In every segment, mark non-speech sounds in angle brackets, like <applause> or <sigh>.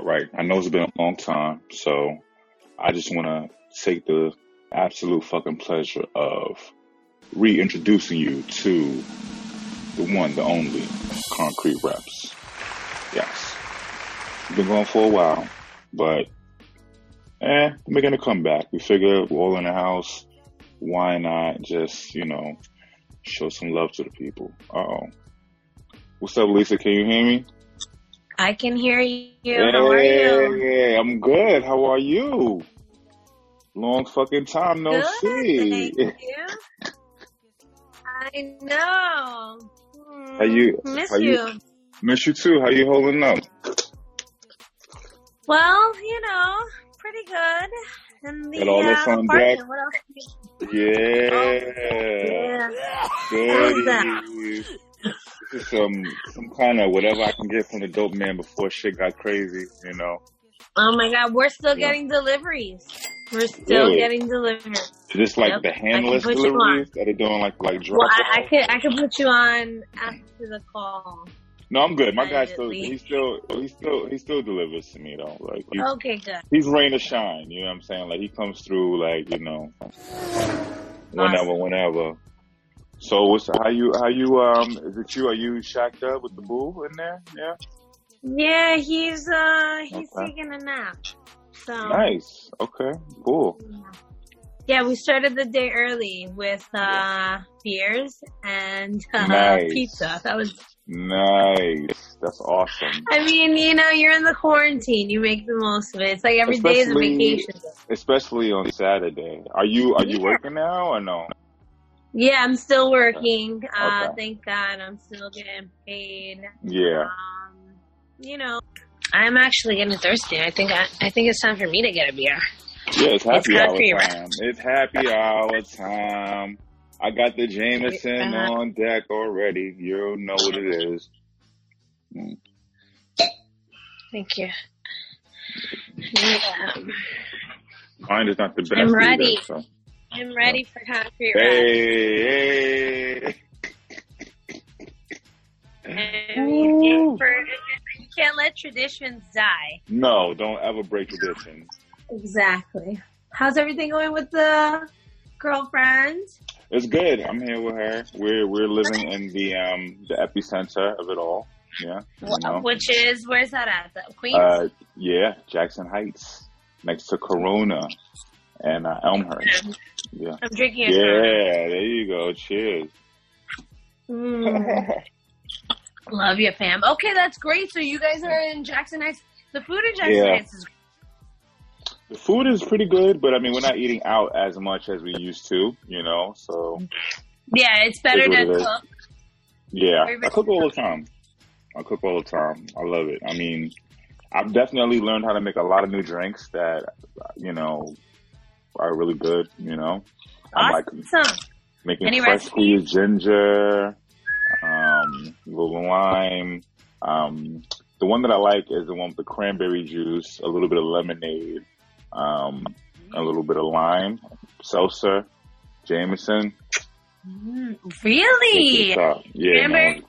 Right. I know it's been a long time, so I just want to take the absolute fucking pleasure of reintroducing you to the one, the only Concrete Reps. Yes. Been going for a while, but eh, we're making a comeback. We figure we're all in the house. Why not just, you know, show some love to the people? Uh oh. What's up, Lisa? Can you hear me? I can hear you. How are you? Hey, I'm good. How are you? Long fucking time no Good. see. Thank <laughs> you. I know. How you- Miss how you. you- Miss you too. How you holding up? Well, you know, pretty good. And the Got all this uh, on deck? What else? Yeah. Yeah. Some some kind of whatever I can get from the dope man before shit got crazy, you know. Oh my God, we're still Yeah. getting deliveries. We're still Really? getting deliveries. Just like Yep. the handless deliveries that are doing like like drop Well, I, I could I could put you on after the call. No, I'm good. My guy still he still he still he still delivers to me though. Like he's, Okay, good. he's rain or shine. You know what I'm saying? Like he comes through like you know whenever, whenever. So what's how you how you um is it you? Are you shacked up with the boo in there? Yeah, Yeah, he's uh he's Okay. taking a nap. So nice. Okay, cool. Yeah, we started the day early with uh beers and uh, Nice. pizza. That was Nice. That's awesome. I mean, you know, you're in the quarantine, you make the most of it. It's like every day is a vacation. Especially on Saturday. Are you are you Yeah. working now or no? Yeah, I'm still working. Uh Okay. thank God I'm still getting paid. Yeah. Um you know I'm actually getting thirsty. I think I, I think it's time for me to get a beer. Yeah, it's happy It's hour country, right? time. It's happy hour time. I got the Jameson Uh-huh. on deck already. You know what it is. Mm. Thank you. Yeah. Mine is not the best. I'm ready. Either, so. I'm ready for concrete rap. Hey, hey. I mean, it- for, you can't let traditions die. No, don't ever break tradition. Exactly. How's everything going with the girlfriend? It's good. I'm here with her. We're we're living in the um the epicenter of it all. Yeah. You know? Which is where's that at? The Queens. Uh, yeah, Jackson Heights, next to Corona and uh, Elmhurst. Yeah. I'm drinking a Yeah, there you go. Cheers. Mm. <laughs> Love you, fam. Okay, that's great. So you guys are in Jackson Heights. The food in Jackson Yeah. Heights is The food is pretty good, but I mean, we're not eating out as much as we used to, you know. So yeah, it's better Is to it is. cook. yeah, Very I cook all the time. I cook all the time. I love it. I mean, I've definitely learned how to make a lot of new drinks that you know are really good. You know, I'm like Awesome. making Any fresh recipes? squeezed ginger, um, little lime. Um, the one that I like is the one with the cranberry juice, a little bit of lemonade, um, a little bit of lime, seltzer, Jameson. Mm, really? Yeah, Cranberry?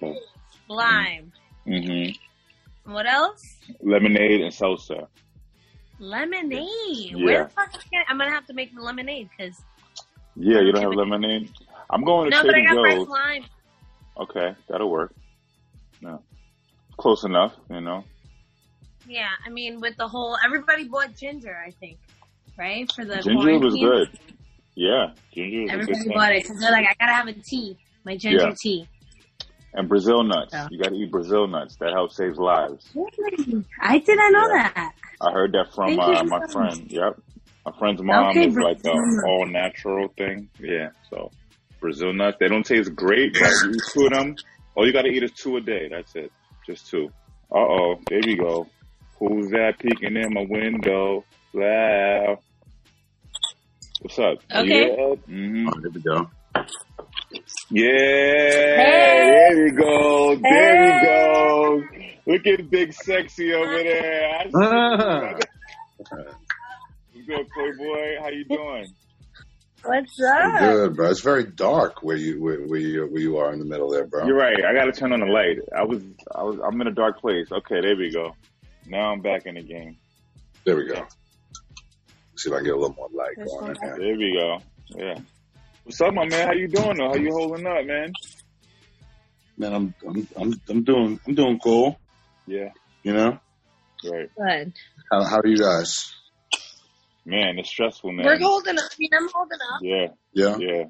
Lime. hmm What else? Lemonade and seltzer. Lemonade. Yeah. Where the fuck? That? I'm gonna have to make the lemonade because Yeah, you don't have lemonade. I'm going to no, but I Trader Joe's. lime. Okay, that'll work. No, close enough. You know. Yeah, I mean, with the whole everybody bought ginger. I think, right for the Ginger was good. Yeah, ginger good Everybody bought it because they're like, I gotta have a tea, my ginger Yeah. tea. And Brazil nuts. Yeah. You got to eat Brazil nuts. That helps save lives. I did not know Yeah. that. I heard that from Thank you uh, so my much. friend. Yep. My friend's mom Okay, is like a all natural thing. Yeah. So Brazil nuts. They don't taste great, but you eat two of them. All you got to eat is two a day. That's it. Just two. Uh oh. There we go. Who's that peeking in my window? Wow. What's up? Okay. Yeah. hmm Oh, there we go. Yeah, there we go. There we go. Look at Big Sexy over there. I see Ah. you. What's good, Playboy? How you doing? What's Pretty up? good, bro. It's very dark where you where, where you where you are in the middle there, bro. You're right. I got to turn on the light. I was, I was, I'm in a dark place. Okay, there we go. Now I'm back in the game. There we go. See if I can get a little more light There's going one. There we go. Yeah. What's up, my man? How you doing though? How you holding up, man? Man, I'm I'm I'm I'm doing I'm doing cool. Yeah. You know. Right. Good. How how are you guys? Man, it's stressful, man. We're holding up. I mean, I'm holding up. Yeah. Yeah. Yeah.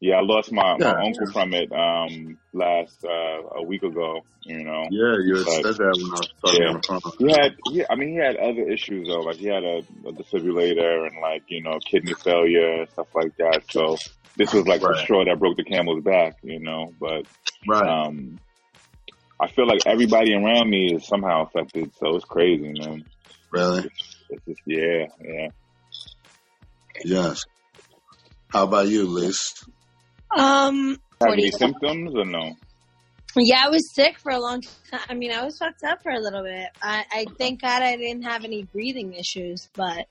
Yeah, I lost my, Yeah. my uncle from it um last uh a week ago, you know. Yeah, you had said that when I was talking Yeah. on the phone. He had he, I mean he had other issues though, like he had a, a defibrillator and like, you know, kidney failure and stuff like that. So this was like the straw that broke the camel's back, you know. But Right. um I feel like everybody around me is somehow affected, so it's crazy, man. really? It's just yeah, yeah. Yes. How about you, Liz? Um, Have any symptoms or no? yeah, I was sick for a long time. I mean, I was fucked up for a little bit. I, I thank God I didn't have any breathing issues, but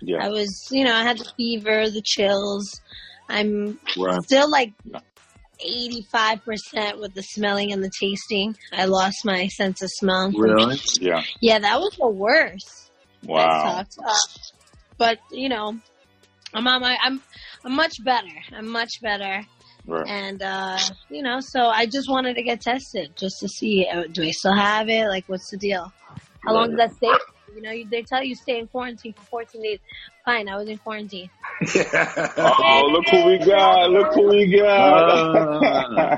Yeah. I was, you know, I had the fever, the chills. I'm Right. still like 85% with the smelling and the tasting. I lost my sense of smell. Really? Yeah. Yeah, that was the worst. Wow. That sucked. Uh, but, you know, I'm on my, I'm, I'm much better. I'm much better. Right. And, uh, you know, so I just wanted to get tested just to see, uh, do I still have it? Like, what's the deal? How long does that stay? You know, you, they tell you stay in quarantine for 14 days. Fine, I was in quarantine. <laughs> Oh, look who we got! Look who we got!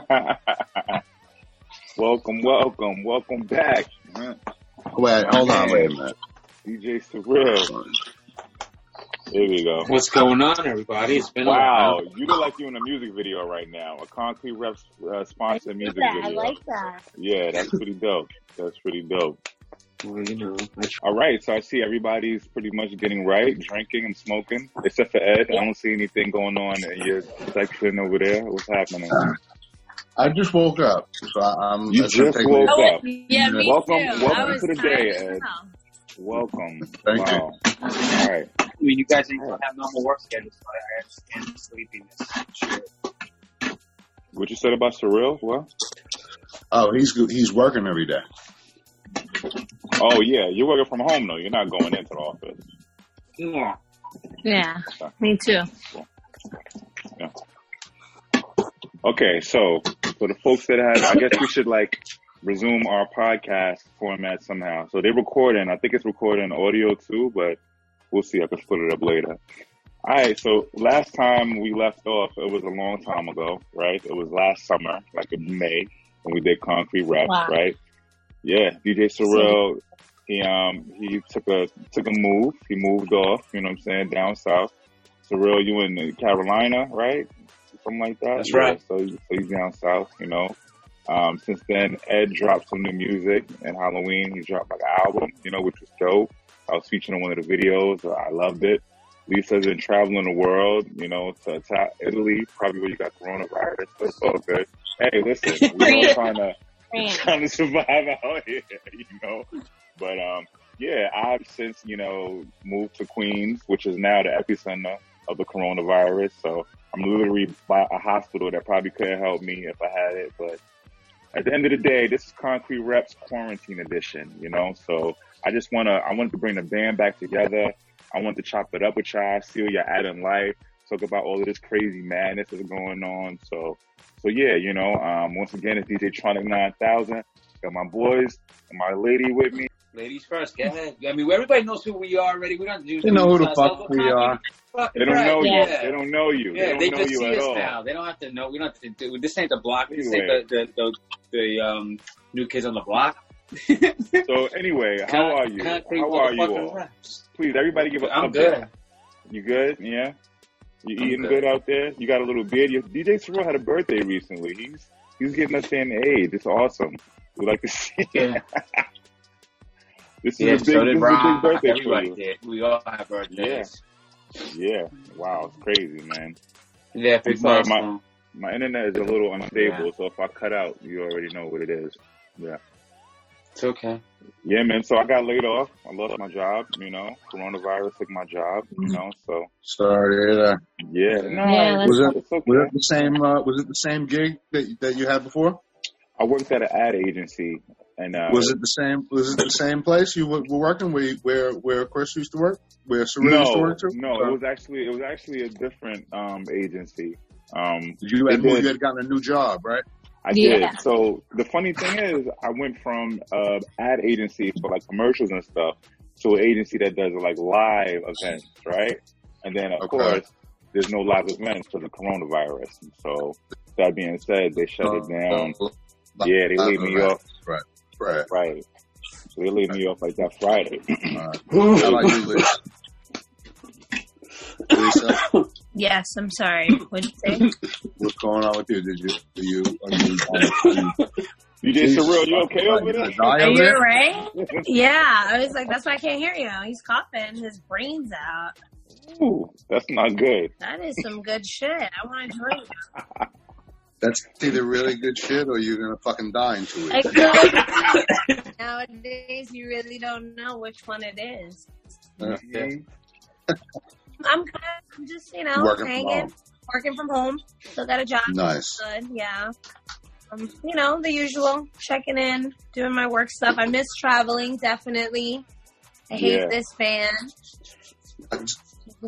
<laughs> welcome, welcome, welcome back, Wait, hold on, wait a minute. DJ Surreal. Here we go. What's going on, everybody? It's been a Wow, while. you look like you're in a music video right now. A Concrete Reps uh, sponsored music video. I like that. Yeah, that's pretty dope. That's pretty dope. Well, you know, All right, so I see everybody's pretty much getting right, drinking and smoking, except for Ed. I don't see anything going on in your section over there. What's happening? I just woke up, so I, I'm. You just take me- woke Oh, up. yeah, me Welcome- too. welcome to the day, Ed. hell. Welcome. Thank you. All right. I mean, you guys don't have normal work schedules, so I understand the sleepiness. Sure. What you said about Surreal? What? Oh, he's he's working every day. Oh yeah, you're working from home though. You're not going into the office. Yeah. Yeah, me too. Okay, so for the folks that have, I guess we should like resume our podcast format somehow. So they're recording. I think it's recording audio too, but we'll see. I can split it up later. All right. So last time we left off, it was a long time ago, right? It was last summer, like in May, when we did Concrete Reps, Wow. right? Yeah, DJ Surreal, he um he took a took a move. He moved off. You know what I'm saying? Down south. Surreal, you in Carolina, right? Something like that. That's Yeah, right. So, so he's down south. You know. Um, since then, Ed dropped some new music, and Halloween he dropped like an album, you know, which was dope. I was featured in one of the videos. I loved it. Lisa's been traveling the world, you know, to, to Italy, probably where you got coronavirus. But it's all good. Hey, listen, <laughs> we're all trying to trying to survive out here, <laughs> you know. But um, yeah, I've since you know moved to Queens, which is now the epicenter of the coronavirus. So I'm literally by a hospital that probably couldn't help me if I had it. But at the end of the day, this is Concrete Reps Quarantine Edition, you know. So I just wanna, I wanted to bring the band back together. I want to chop it up with y'all, see what at in life, talk about all of this crazy madness that's going on. So, so yeah, you know, um, once again, it's DJ Tronic 9000. Got my boys and my lady with me. Ladies first, go ahead. I mean, everybody knows who we are already. We don't do. They know who the fuck we are. Fucking They don't right, know you. They don't know you. Yeah, they they don't know just you see at us all. now. They don't have to know. We don't have to do. This ain't the block. This Anyway. ain't the the, the, the um, new kids on the block. So anyway, <laughs> how are you? How are you all? raps. Please, everybody give a I'm update. good. You good? Yeah. You I'm eating good. good. out there? You got a little beard. Your, DJ Surreal had a birthday recently. He's he's getting us in age. It's awesome. We like to see. Yeah, <laughs> This is a big, so this did is a big birthday for you. did. We all have birthdays. Yeah. yeah. Wow, it's crazy, man. Yeah, I'm big sorry, my- My internet is a little unstable, so if I cut out, you already know what it is. Yeah. It's okay. Yeah, man. So I got laid off. I lost my job. You know, coronavirus took my job. You know, so Sorry to yeah. No, Yeah, Was it okay. was it the same? Uh, was it the same gig that that you had before? I worked at an ad agency, and uh, Was it the same? Was it the same place you were, were working where, where where Chris used to work? Where Serena used to no, work too? no, it was actually it was actually a different um agency. Um, You had They did. you had gotten a new job, right? I Yeah. did. So the funny thing is, I went from uh, ad agency for like commercials and stuff to an agency that does like live events, right? And then of Okay. course, there's no live events for the coronavirus. So that being said, they shut it down. Uh, Yeah, they laid me off. Right, right. Right. So they laid me off like that Friday. Uh, how about you, Lisa? Lisa, Yes, I'm sorry. What'd you say? what's going on with you? Did you, do you, are you, are you, You did surreal. You okay are over you there? Are you there? alright? Yeah, I was like, that's why I can't hear you. He's coughing his brains out. Ooh, that's not good. That is some good shit. I want to drink. <laughs> That's either really good shit or you're gonna fucking die in two weeks. could. Nowadays, you really don't know which one it is. Uh, <laughs> I'm good. I'm just, you know, Working from hanging, home. working from home. Still got a job. Nice. Good, yeah. Um, you know, the usual, checking in, doing my work stuff. I miss traveling, definitely. I hate Yeah. this fan.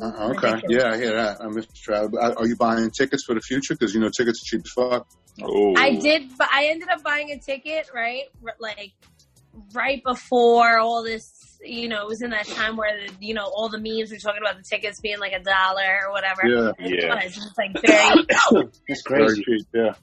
Uh, okay. Yeah, I hear that. I miss travel. Are are you buying tickets for the future? Because you know tickets are cheap as fuck. Oh, I did, but I ended up buying a ticket, right? Like, right before all this, you know, it was in that time where, the, you know, all the memes were talking about the tickets being like a dollar or whatever. Yeah. And It Yeah. was. It was like very, <coughs> That's <coughs> Very crazy. cheap. Yeah.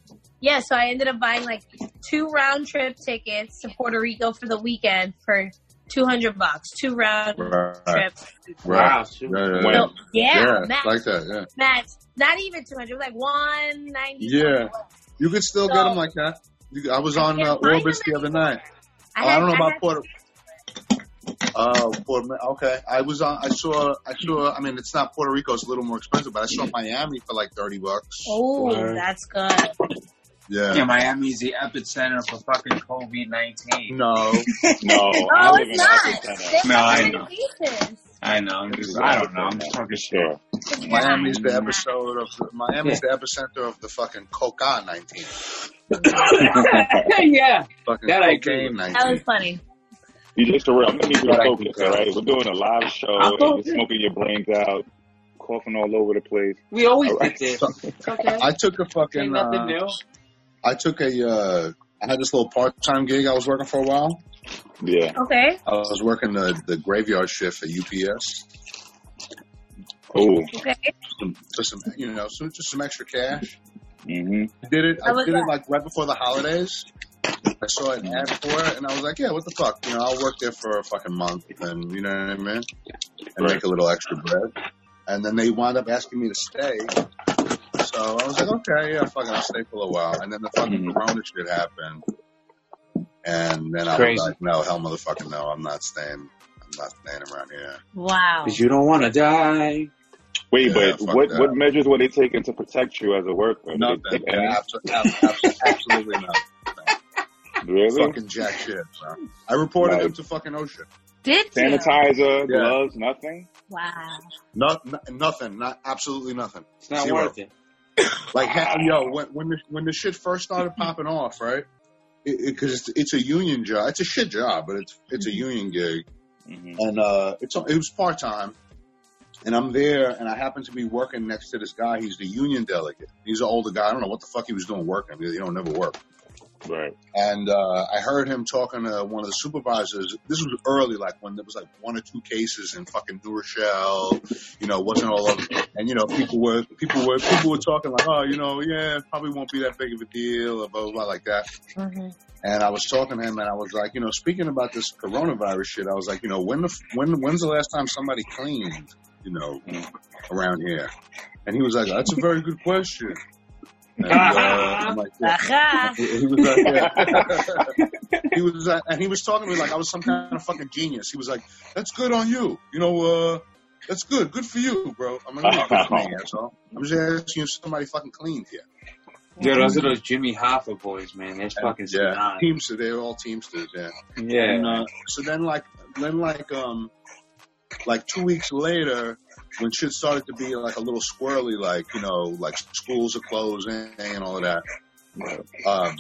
yeah, so I ended up buying like two round trip tickets to Puerto Rico for the weekend for 200 bucks. Two round Right. trips. Wow. Yeah, yeah, yeah. So, yeah, Yeah, Matt, like that. Yeah. Matt, not even 200, it was like 190. Yeah. You could still get them like that. You, I was I on uh, Orbitz the other night. I, Oh, I don't know about Puerto. Oh, Puerto. Okay, I was on. I saw. I saw. I mean, it's not Puerto Rico. It's a little more expensive, but I saw Miami for like thirty bucks. Oh, Word. that's good. Yeah. Yeah, Miami's the epicenter for fucking COVID nineteen. No. <laughs> no. Oh, I live in it's not. Epicenter. There's No, I know. I know. I'm just, I don't know. I'm just talking shit. Sure. Miami's the episode of the, Miami's the epicenter of the fucking coca nineteen. <laughs> yeah. Fucking That I agree cocaine. That was funny. You just surreal. I'm gonna need you to focus, can all tell. right? We're doing a live show. And You're smoking your brains out, coughing all over the place. We always All right. did this. It's <laughs> okay. I took a Ain't fucking. nothing Uh, new. I took a. Uh, I had this little part-time gig I was working for a while. Yeah. Okay. I was working the the graveyard shift at UPS. Oh. Okay. Some, just some, you know, some, just some extra cash. Mm-hmm. Did it. How I did that? it like right before the holidays. I saw an ad for it, and I was like, "Yeah, what the fuck? You know, I'll work there for a fucking month, and you know what I mean, and Right. make a little extra bread." And then they wound up asking me to stay, so I was like, "Okay, yeah, fucking, I'll stay for a while." And then the fucking Mhm. Corona shit happened, and then I Crazy. was like, "No, hell, motherfucking no, I'm not staying. I'm not staying around here." Wow. Because you don't want to die. Wait, Yeah, but what that. what measures were they taking to protect you as a worker? Did they Nothing. Yeah, abso- ab- abso- absolutely nothing. Really? Fucking jack shit, bro. I reported Right. him to fucking OSHA. Did you? Sanitizer, Yeah. nothing. Wow. Not, n- nothing. Not absolutely nothing. It's not Zero. worth it. Like, ha- yo, when when the when the shit first started popping off, right? Because it's it's a union job. It's a shit job, but it's it's a union gig, hmm and uh, it's it was part time. And I'm there, and I happen to be working next to this guy. He's the union delegate. He's an older guy. I don't know what the fuck he was doing working. He don't never work. Right. And uh, I heard him talking to one of the supervisors. This was early, like when there was like one or two cases in fucking New Rochelle. You know, wasn't all of over. And you know, people were people were people were talking like, oh, you know, yeah, probably won't be that big of a deal, or blah blah, blah like that. Mm-hmm. And I was talking to him, and I was like, you know, speaking about this coronavirus shit, I was like, you know, when the when when's the last time somebody cleaned, you know, around here? And he was like, that's a very good question. And, uh, like, yeah. <laughs> He was like, yeah. <laughs> he was, uh, and he was talking to me like I was some kind of fucking genius. He was like, "That's good on you, you know. uh That's good, good for you, bro." I'm like, "Yeah, good for me, <laughs> asshole." I'm just asking if somebody fucking cleaned here. Dude, those are those Jimmy Hoffa boys, man. They're fucking yeah, yeah. Teamsters. They're all Teamsters. Yeah. Yeah. And, uh, so then, like, then like, um, like two weeks later, when shit started to be like a little squirrely, like you know, like schools are closing and all of that. Um,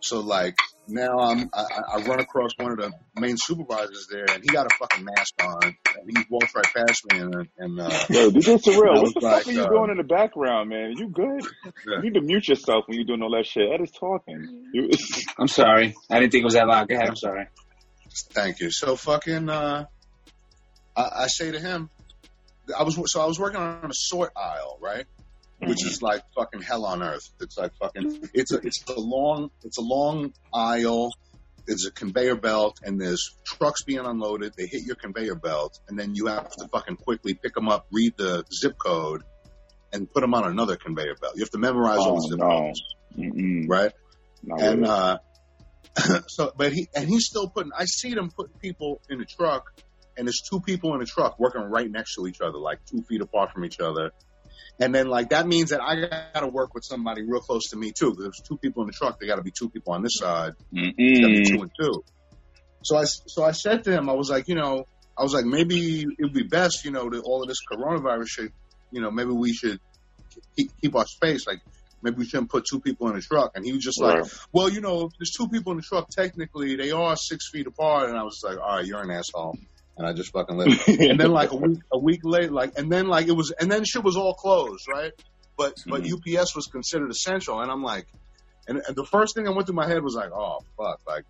so like now I'm I, I I run across one of the main supervisors there, and he got a fucking mask on, and he walks right past me, and and uh, Yo, this is surreal. was What the like, fuck are you uh, doing in the background, man? You good? yeah. You need to mute yourself when you're doing all that shit. Ed is talking. I'm sorry. I didn't think it was that loud. Go ahead. I'm sorry. Thank you. So fucking, uh, I, I say to him, I was so I was working on a sort aisle, right? Which is like fucking hell on earth. It's like fucking. It's a it's a long it's a long aisle. There's a conveyor belt, and there's trucks being unloaded. They hit your conveyor belt, and then you have to fucking quickly pick them up, read the zip code, and put them on another conveyor belt. You have to memorize all oh the zip no. codes, Mm-mm. right? Not and really. uh <laughs> so but he and he's still putting i see them putting people in a truck and there's two people in a truck working right next to each other like two feet apart from each other and then like that means that i gotta work with somebody real close to me too because there's two people in the truck there gotta be two people on this side Mm-mm. two and two so i so i said to him i was like you know i was like maybe it would be best you know that all of this coronavirus shit you know maybe we should keep, keep our space like maybe we shouldn't put two people in a truck and he was just like well, you know, if there's two people in the truck, technically they are six feet apart. And I was like, all right, you're an asshole. And I just fucking <laughs> left. and then like a week, a week later, like, and then like it was, and then shit was all closed, right? But, but Mhm. UPS was considered essential. And I'm like, and, and the first thing that went through my head was like, oh, fuck, like,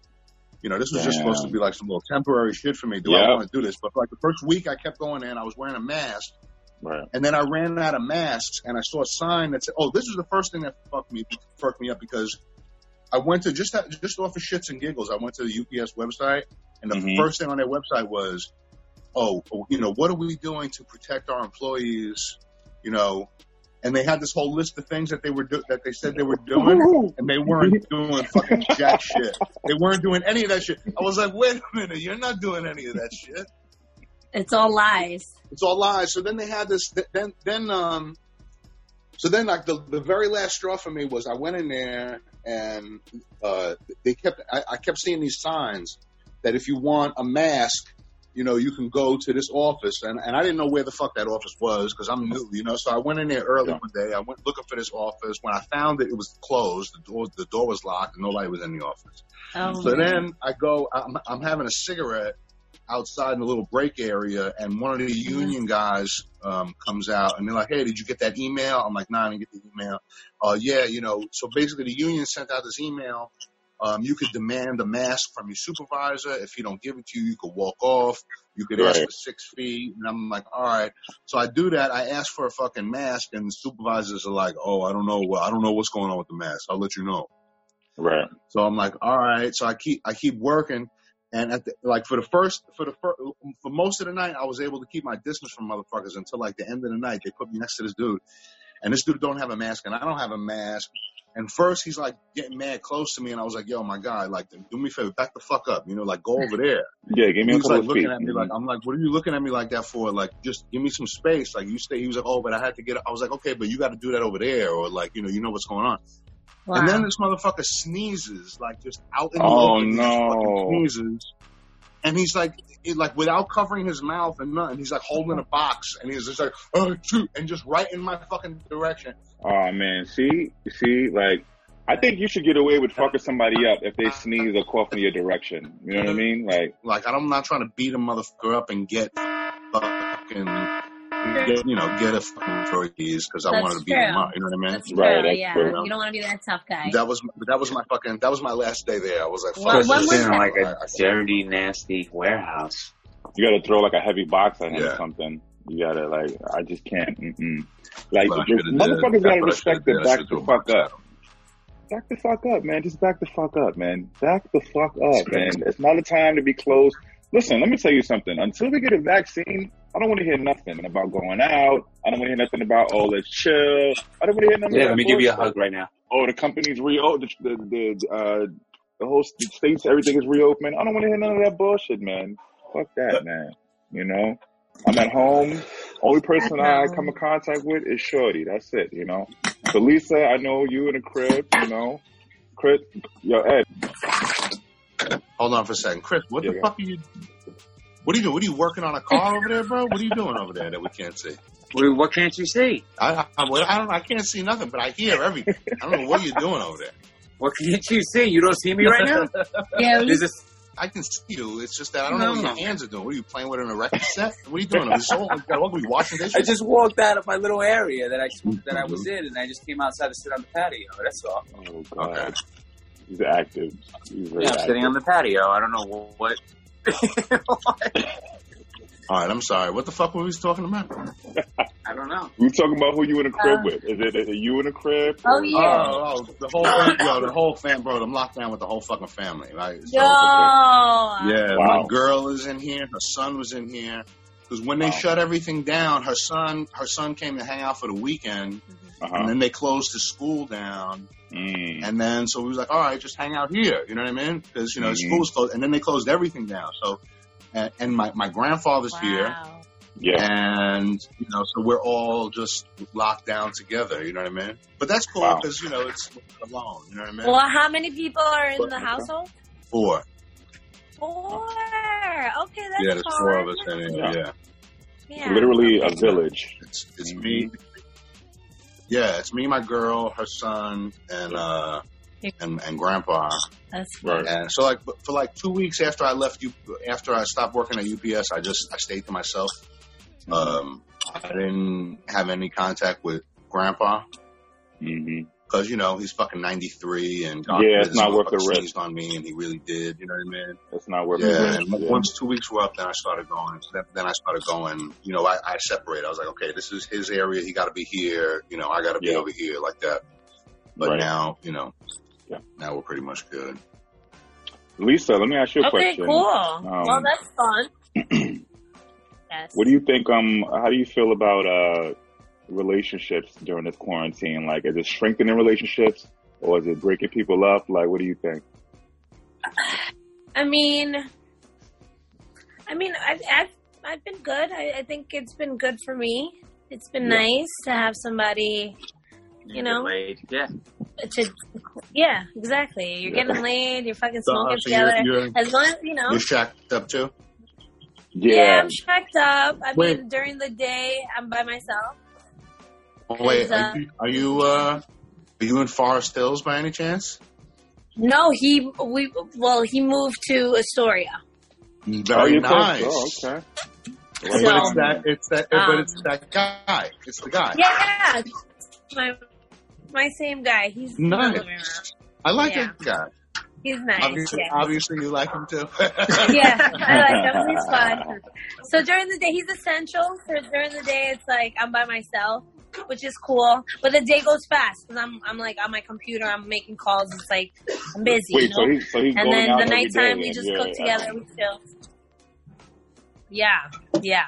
you know, this was just supposed to be like some little temporary shit for me. Do I Yep. want to do this? But like the first week I kept going there and I was wearing a mask. Right. And then I ran out of masks, and I saw a sign that said, "Oh, this is the first thing that fucked me, fucked me up because I went to just just off of shits and giggles. I went to the UPS website, and the Mhm. first thing on their website was, "Oh, you know, what are we doing to protect our employees?" You know, and they had this whole list of things that they were do- that they said they were doing, <laughs> and they weren't doing fucking jack shit. They weren't doing any of that shit. I was like, "Wait a minute, you're not doing any of that shit." It's all lies. It's all lies. So then they had this. Then then um. So then, like the the very last straw for me was I went in there and uh, they kept I, I kept seeing these signs that if you want a mask, you know, you can go to this office, and and I didn't know where the fuck that office was because I'm new, you know. So I went in there early Yeah. one day. I went looking for this office. When I found it, it was closed. The door the door was locked, and nobody was in the office. Oh, So man. then I go, I'm, I'm having a cigarette outside in the little break area, and one of the union guys um, comes out, and they're like, "Hey, did you get that email?" I'm like, "Nah, I didn't get the email." Uh, yeah, you know. So basically, the union sent out this email. Um, you could demand a mask from your supervisor. If he don't give it to you, you could walk off. You could ask for six feet. And I'm like, all right. So I do that. I ask for a fucking mask, and the supervisors are like, oh, I don't know. I don't know what's going on with the mask. I'll let you know. Right. So I'm like, all right. So I keep I keep working, and at the, like for the first for the first, for most of the night, I was able to keep my distance from motherfuckers until like the end of the night. They put me next to this dude, and this dude don't have a mask, and I don't have a mask. And first he's like getting mad close to me, and I was like, yo, my guy, like do me a favor, back the fuck up, you know, like go over there. Yeah, give me a He's couple like of looking feet. at me mm-hmm. like I'm like, what are you looking at me like that for? Like just give me some space. Like you stay. He was like, oh, but I had to get. I was like, okay, but you got to do that over there, or like you know, you know what's going on. Wow. And then this motherfucker sneezes, like just out in the Oh, open. he no. fucking Sneezes. And he's like, he, like without covering his mouth and nothing, he's like holding a box, and he's just like, oh, shoot, and just right in my fucking direction. Oh man, see, see, like, I think you should get away with fucking somebody up if they sneeze or cough in your direction. You know what I mean? Like, Like I'm not trying to beat a motherfucker up and get fucking, get, you know, get a fucking Turkeys because I That's wanted to be true. him. You know what I mean? That's Right, true. that's yeah, true. you don't want to be that tough guy. That was that was my fucking that was my last day there. I was like, Well, fuck when this. was in like I- a I- dirty, nasty warehouse. you gotta throw like a heavy box at him or something. You gotta like, I just can't. Mm-mm. Like, But I did. motherfuckers gotta respect should've the back should've the fuck box at up. Back the fuck up, man. Just back the fuck up, man. Back the fuck up, man. It's not a time to be closed. Listen, let me tell you something. Until we get a vaccine, I don't want to hear nothing about going out. I don't want to hear nothing about oh let's chill. I don't want to hear nothing. Yeah, let me give you a hug right now. Oh, the company's re the the the, uh, the whole st- states everything is reopening. I don't want to hear none of that bullshit, man. Fuck that, man. You know, I'm at home. Only person I come in contact with is Shorty. That's it. You know. So Lisa, I know you in the crib. You know, Chris, yo Ed. Hold on for a second, Chris. What Yeah, the yeah. fuck are you? What are you doing? What are you working on a car over there, bro? What are you doing over there that we can't see? What, what can't you see? I, I, I, don't. I can't see nothing, but I hear everything. I don't know what you're doing over there. What can't you see? You don't see me right now? <laughs> Yeah, we- There's this. I can see you. It's just that I don't know what No. your hands are doing. What are you playing with an erection set? What are you doing? Is all, what are we washing dishes? I just walked out of my little area that I that I was mm-hmm. in, and I just came outside to sit on the patio. That's all. Oh god, Okay. He's active. He's very Yeah, I'm active. sitting on the patio. I don't know what. <laughs> All right, I'm sorry. What the fuck were we talking about? I don't know. We talking about who you in a crib Uh, with? Is it you in a crib? Oh, yeah. Oh, oh, the whole fam- yo, the whole fam, bro. I'm locked down with the whole fucking family, right? So- Yo. Yeah, Wow. my girl is in here. Her son was in here. Because when they Wow. shut everything down, her son, her son came to hang out for the weekend, and Uh-huh. then they closed the school down. Mm. And then so we was like, all right, just hang out here. You know what I mean? Because you know Mhm. school's closed, and then they closed everything down. So, and, and my my grandfather's here, Yeah. and you know, so we're all just locked down together. You know what I mean? But that's cool Wow. because you know it's alone. You know what I mean? Well, how many people are in the household? Four. Four. Okay, that's yeah, there's fun. four of us in here. Yeah. Yeah, Yeah. Literally a village. it's it's me. Yeah, it's me, my girl, her son, and uh, and and grandpa. That's. Right. And so, like, for like two weeks after I left you, after I stopped working at UPS, I just I stayed to myself. Um, I didn't have any contact with Grandpa hmm because you know he's fucking ninety three, and God Yeah, it's not worth the motherfucker risk. sneezed on me, and he really did. You know what I mean? It's not worth Yeah. it. And once two weeks were up, then I started going. Then, then I started going. You know, I, I separated. I was like, okay, this is his area. He got to be here. You know, I got to be Yeah. over here, like that. But Right. now, you know, Yeah. now we're pretty much good. Lisa, let me ask you a Okay, question. cool. Um, well, that's fun. <clears throat> yes. What do you think? Um, how do you feel about uh relationships during this quarantine? Like, is it strengthening relationships or is it breaking people up? Like, what do you think? I mean, I mean, I've I've, I've been good. I, I think it's been good for me. It's been Yeah. nice to have somebody, you know, Laid. Yeah. to yeah, exactly. You're Yeah. getting laid. You're fucking So, smoking so you're, together. you're, as long as you know. you're shacked up too. Yeah, Yeah. I'm checked up. I Wait. mean, during the day, I'm by myself. Oh, wait, uh, are you, are you uh, are you in Forest Hills by any chance? No, he we well, he moved to Astoria. oh, Very you're nice. Oh, okay. But it's that it's that but Um, it's that guy. It's the guy. Yeah, my my same guy. He's in Nice. I like Yeah. that guy. He's nice. Obviously, yeah. obviously you like him too. <laughs> yeah, I like him. He's fun. So during the day, he's essential. So during the day, it's like I'm by myself, which is cool. But the day goes fast because I'm I'm like on my computer. I'm making calls. It's like I'm busy, Wait, you know. so he's so and then the nighttime, we just yeah, cook yeah. together. We chill. Yeah, yeah.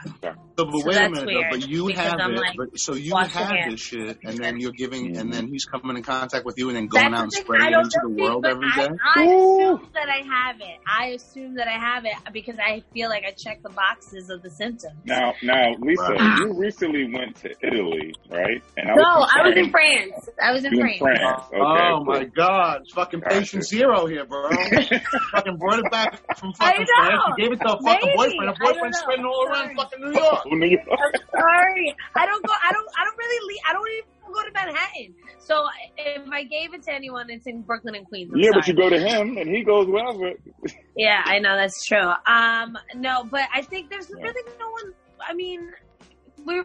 So, but So wait a minute, weird, though, but you have I'm, it. like, but, so you washing have hands. this shit, and then you're giving, and then he's coming in contact with you, and then going That's out and spreading it don't into the world but every I, day. I assume that I have it. I assume that I have it because I feel like I check the boxes of the symptoms. Now, now, Lisa, Right. you recently went to Italy, right? And I No, was I was in France. I was in You France. France? Oh, okay. oh cool. my God, it's fucking Gotcha. patient zero here, bro. <laughs> fucking brought it back from fucking. France. You gave it to a fucking Maybe. boyfriend. A boyfriend spreading all around Sorry. fucking New York. Oh, New York. I'm sorry. I don't go. I don't. I don't really. Leave, I don't even go to Manhattan. So if I gave it to anyone, it's in Brooklyn and Queens. I'm Yeah, sorry. but you go to him and he goes wherever. Yeah, I know that's true. Um, no, but I think there's Yeah. really no one. I mean, we're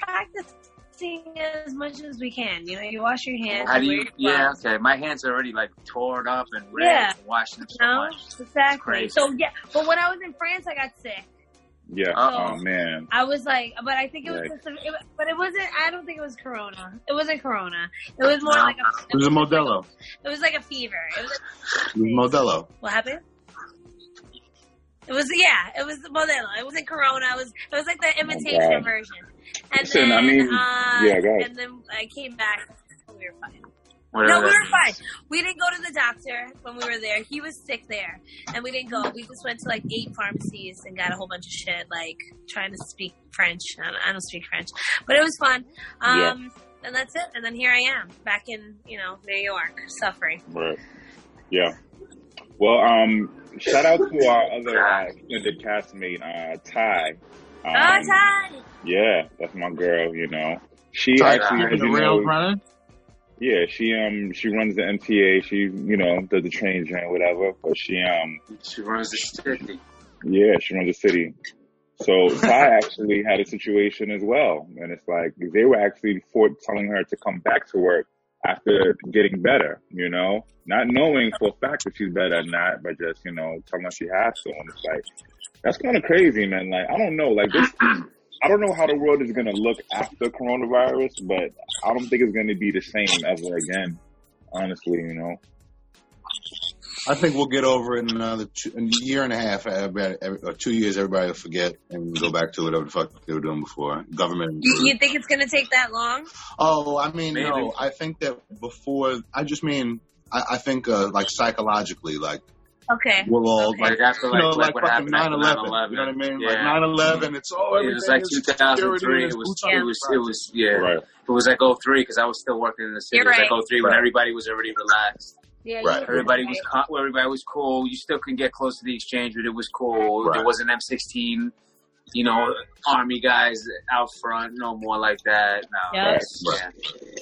practicing as much as we can. You know, you wash your hands. How do you you? wear your Yeah, gloves. okay. My hands are already like torn up and red Yeah. from washing them so No, much. exactly. crazy. So yeah, but when I was in France, I got sick. Yeah. Oh man. I was like, but I think it was, just a, it, but it wasn't. I don't think it was Corona. It wasn't Corona. It was more like a. It was a Modelo. It was like a fever. It was. It was Modelo. What happened? It was yeah. It was Modelo. It wasn't Corona. It was it was like the imitation God. version. And Listen, then I mean, uh, yeah, ahead. and then I came back. We were fine. Whatever No, we were means. fine. We didn't go to the doctor when we were there. He was sick there, and we didn't go. We just went to like eight pharmacies and got a whole bunch of shit, like trying to speak French. I don't, I don't speak French, but it was fun. Um, and that's it. And then here I am, back in you know New York, suffering. Right. Yeah. Well, um, shout out to our other uh, extended castmate, uh, Ty. Um, oh, Ty! Yeah, that's my girl. You know, she Try actually, keeping as the you rails know, running. Yeah, she um she runs the MTA. She you know does the train joint, whatever. But she um She runs the city. yeah she runs the city. So Ty <laughs> actually had a situation as well, and it's like they were actually for telling her to come back to work after getting better. You know, not knowing for a fact that she's better or not, but just you know telling her she has to. And it's like that's kind of crazy, man. Like I don't know, like this. <clears throat> I don't know how the world is going to look after coronavirus, but I don't think it's going to be the same ever again. Honestly, you know. I think we'll get over it in another two, in a year and a half, everybody, every, or two years. Everybody will forget and go back to whatever the fuck they were doing before. Government. You, you think it's gonna take that long? Oh, I mean, Maybe. no. I think that before. I just mean, I, I think uh, like psychologically, like Okay. we'll all Okay. like. Like after You know, like, like what fucking happened 9 after 11. 9/11. You know what I mean? Yeah. Like 9 11, it's all it was like 2003. It was, boots it was, it was, yeah. Right. It was like 03 because I was still working in the city. You're it was right. like 03 when Right. everybody was already relaxed. Yeah. Right. Everybody right. was co- well, everybody was cool. You still couldn't get close to the exchange, but it was cool. Right. There wasn't M16, you know, army guys out front. No more like that. No, Yep. yeah,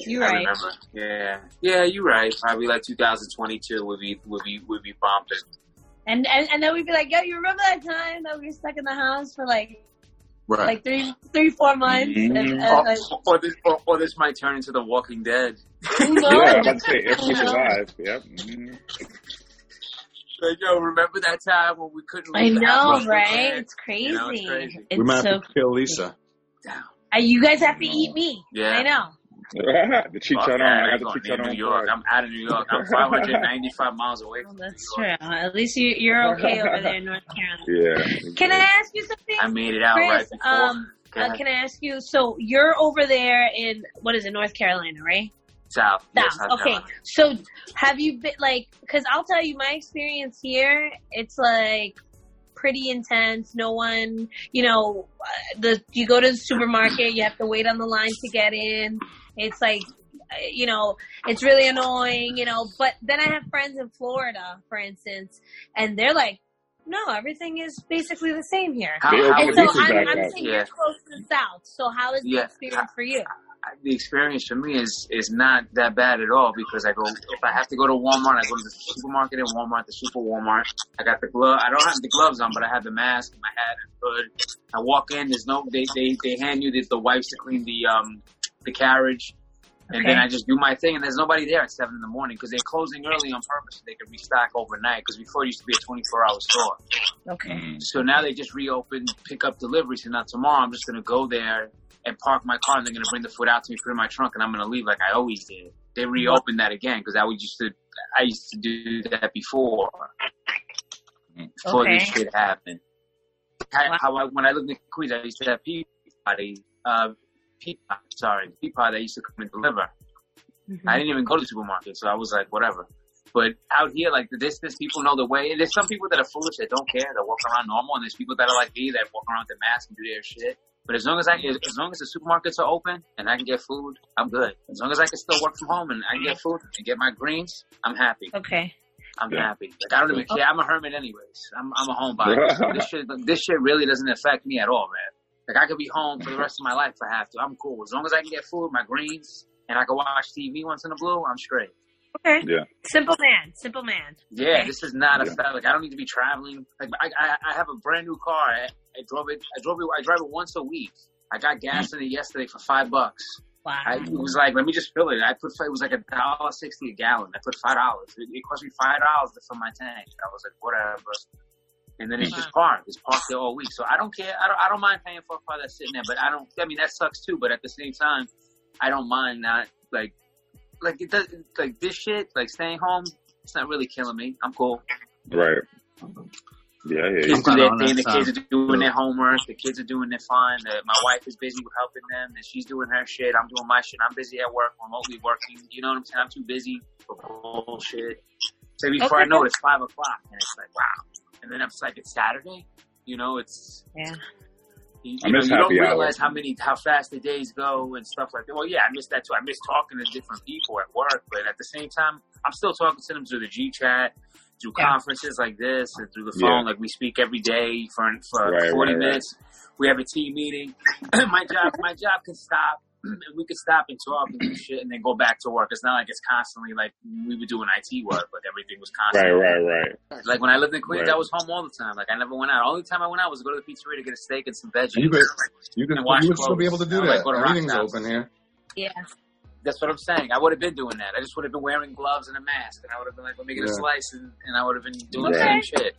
You're I right. remember. Yeah, yeah, you're right. Probably like 2022 would be would be would be bumping. And, and and then we'd be like, yo, you remember that time that we were stuck in the house for like Right. like three three four months? And, Mhm. and, Or, like, or this or, or this might turn into The Walking Dead. Yeah, I'm about to say if she Who knows? survives. Yep. mhm. Like, yo, remember that time when we couldn't I leave the house? know, right? It's crazy. You know, it's crazy. It's we might so. have to kill Lisa. Damn. Uh, you guys have to eat me. Yeah. I know. <laughs> the cheat Fuck shot that. on. I I'm got the going cheat on. New York. I'm <laughs> out of New York. I'm 595 miles away Well, from New that's York. true. At least you, you're okay over there in North Carolina. Yeah. Can I ask you something, I made it out Chris? right before. Um, uh, can I ask you? So you're over there in what is it, North Carolina, right? South. Yeah, South. South Okay. Carolina. So have you been like? Because I'll tell you, my experience here, it's like pretty intense. No one, you know, uh, the you go to the supermarket, you have to wait on the line to get in. It's like. uh, You know, it's really annoying, you know, but then I have friends in Florida, for instance, and they're like, no, everything is basically the same here. How, They how open And would so I'm, I'm saying Yeah. you're close to the South. So how is the Yeah. experience for you? The experience for me is is not that bad at all because I go if I have to go to Walmart, I go to the supermarket in Walmart, the super Walmart. I got the glove. I don't have the gloves on, but I have the mask, and my hat, and hood. I walk in. There's no. They they they hand you the, the wipes to clean the um the carriage. And then I just do my thing, and there's nobody there at seven in the morning because they're closing early on purpose so they can restock overnight. Because before it used to be a 24 hour store. Okay. So now they just reopened pick up delivery. So now tomorrow I'm just gonna go there and park my car and they're gonna bring the food out to me, put it in my trunk, and I'm gonna leave like I always did. They reopened that again because I would used to I used to do that before before this shit happened. How, Wow. how I, when I lived in Queens, I used to have Peabody, uh, Peapod, sorry, Peapod that used to come and deliver. Mhm. I didn't even go to the supermarket, so I was like, whatever. But out here, like the distance, people know the way. And there's some people that are foolish that don't care, that walk around normal, and there's people that are like me that walk around with their mask and do their shit. But as long as I, as long as the supermarkets are open and I can get food, I'm good. As long as I can still work from home and I can get food and get my greens, I'm happy. Okay. I'm Yeah. happy. Like I don't even care. I'm a hermit anyways. I'm I'm a homebody. So <laughs> this shit this shit really doesn't affect me at all, man. Like I could be home for the rest of my life if I have to. I'm cool. As long as I can get food, my greens, and I can watch TV once in a blue, I'm straight. Okay. Yeah. Simple man. Simple man. Yeah, Okay. this is not a Yeah. fact. Like I don't need to be traveling. Like I I, I have a brand new car. I, I drove it. I drove it. I drive it once a week. I got gas in it yesterday for five bucks. Wow. I it was like, let me just fill it. I put it was like a dollar sixty a gallon. I put five dollars. It, it cost me five dollars to fill my tank. I was like, whatever. And then it's just parked. It's parked there all week. So I don't care. I don't. I don't mind paying for a car that's sitting there. But I don't. I mean, that sucks too. But at the same time, I don't mind not like like it does like this shit. Like staying home. It's not really killing me. I'm cool. Right. Yeah, yeah. Kids do their thing. The kids are uh, doing their homework. The kids are doing their fun. The, my wife is busy with helping them, and she's doing her shit. I'm doing my shit. I'm busy at work, remotely working. You know what I'm saying? I'm too busy for bullshit. So before I know it, it's five o'clock, and it's like wow. And then it's like it's Saturday. You know, it's Yeah. You, I you know, miss you don't happy hour. realize how many how fast the days go and stuff like that. Well, yeah, I miss that too. I miss talking to different people at work, but at the same time, I'm still talking to them through the G chat, through Yeah. conferences like this, and through the Yeah. phone. Like we speak every day for for Right, 40 right, right. minutes. We have a team meeting. <clears throat> my job, my job can stop <clears throat> we could stop and talk and do shit, and then go back to work. It's not like it's constantly like we were doing IT work, but everything was Right, constant. right, right. Like when I lived in Queens, Right. I was home all the time. Like I never went out. The Only time I went out was to go to the pizzeria to get a steak and some veggies. You could, <laughs> you could, And wash you would still be able to do I like that. go to Everything's Rock's open here. Yeah. That's what I'm saying. I would have been doing that. I just would have been wearing gloves and a mask, and I would have been like, let me get a slice, and, and I would have been doing the same shit.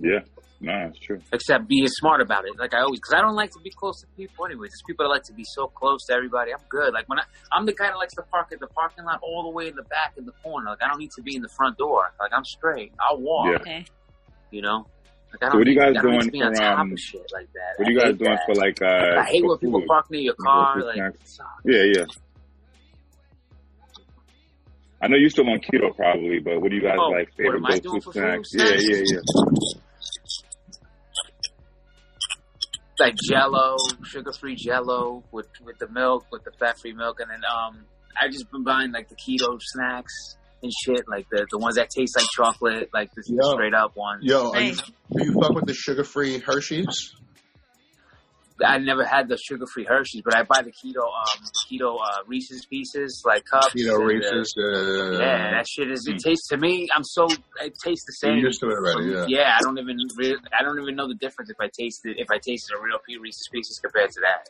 Yeah. No, it's true. Except being smart about it, like I always, because I don't like to be close to people anyway. There's people that like to be so close to everybody. I'm good. Like when I, I'm the guy that likes to park at the parking lot all the way in the back in the corner. Like I don't need to be in the front door. Like I'm straight. I'll walk. Yeah. Okay. You know. Like I So don't what are you guys I don't need doing to on for, top um, of shit like that. What are you guys doing that. for like uh I hate when people food? park near your You know, car. Like. Yeah, yeah. I know you're still on keto probably, but what do you guys Oh, like what favorite am I go doing to for snacks? food? Yeah, yeah, yeah. like Jello, sugar-free Jello with with the milk, with the fat-free milk, and then um, I just been buying like the keto snacks and shit, like the the ones that taste like chocolate, like the Yo. straight up ones. Yo, are you, Nice. do you fuck with the sugar-free Hershey's? I never had the sugar-free Hershey's, but I buy the keto um keto uh, Reese's Pieces like cups. Keto and, uh, Reese's? Uh, yeah, that shit is. It tastes to me. I'm so it tastes the You're same. used to it already, yeah. Yeah, I don't even re- I don't even know the difference if I tasted if I tasted a real P Reese's Pieces compared to that.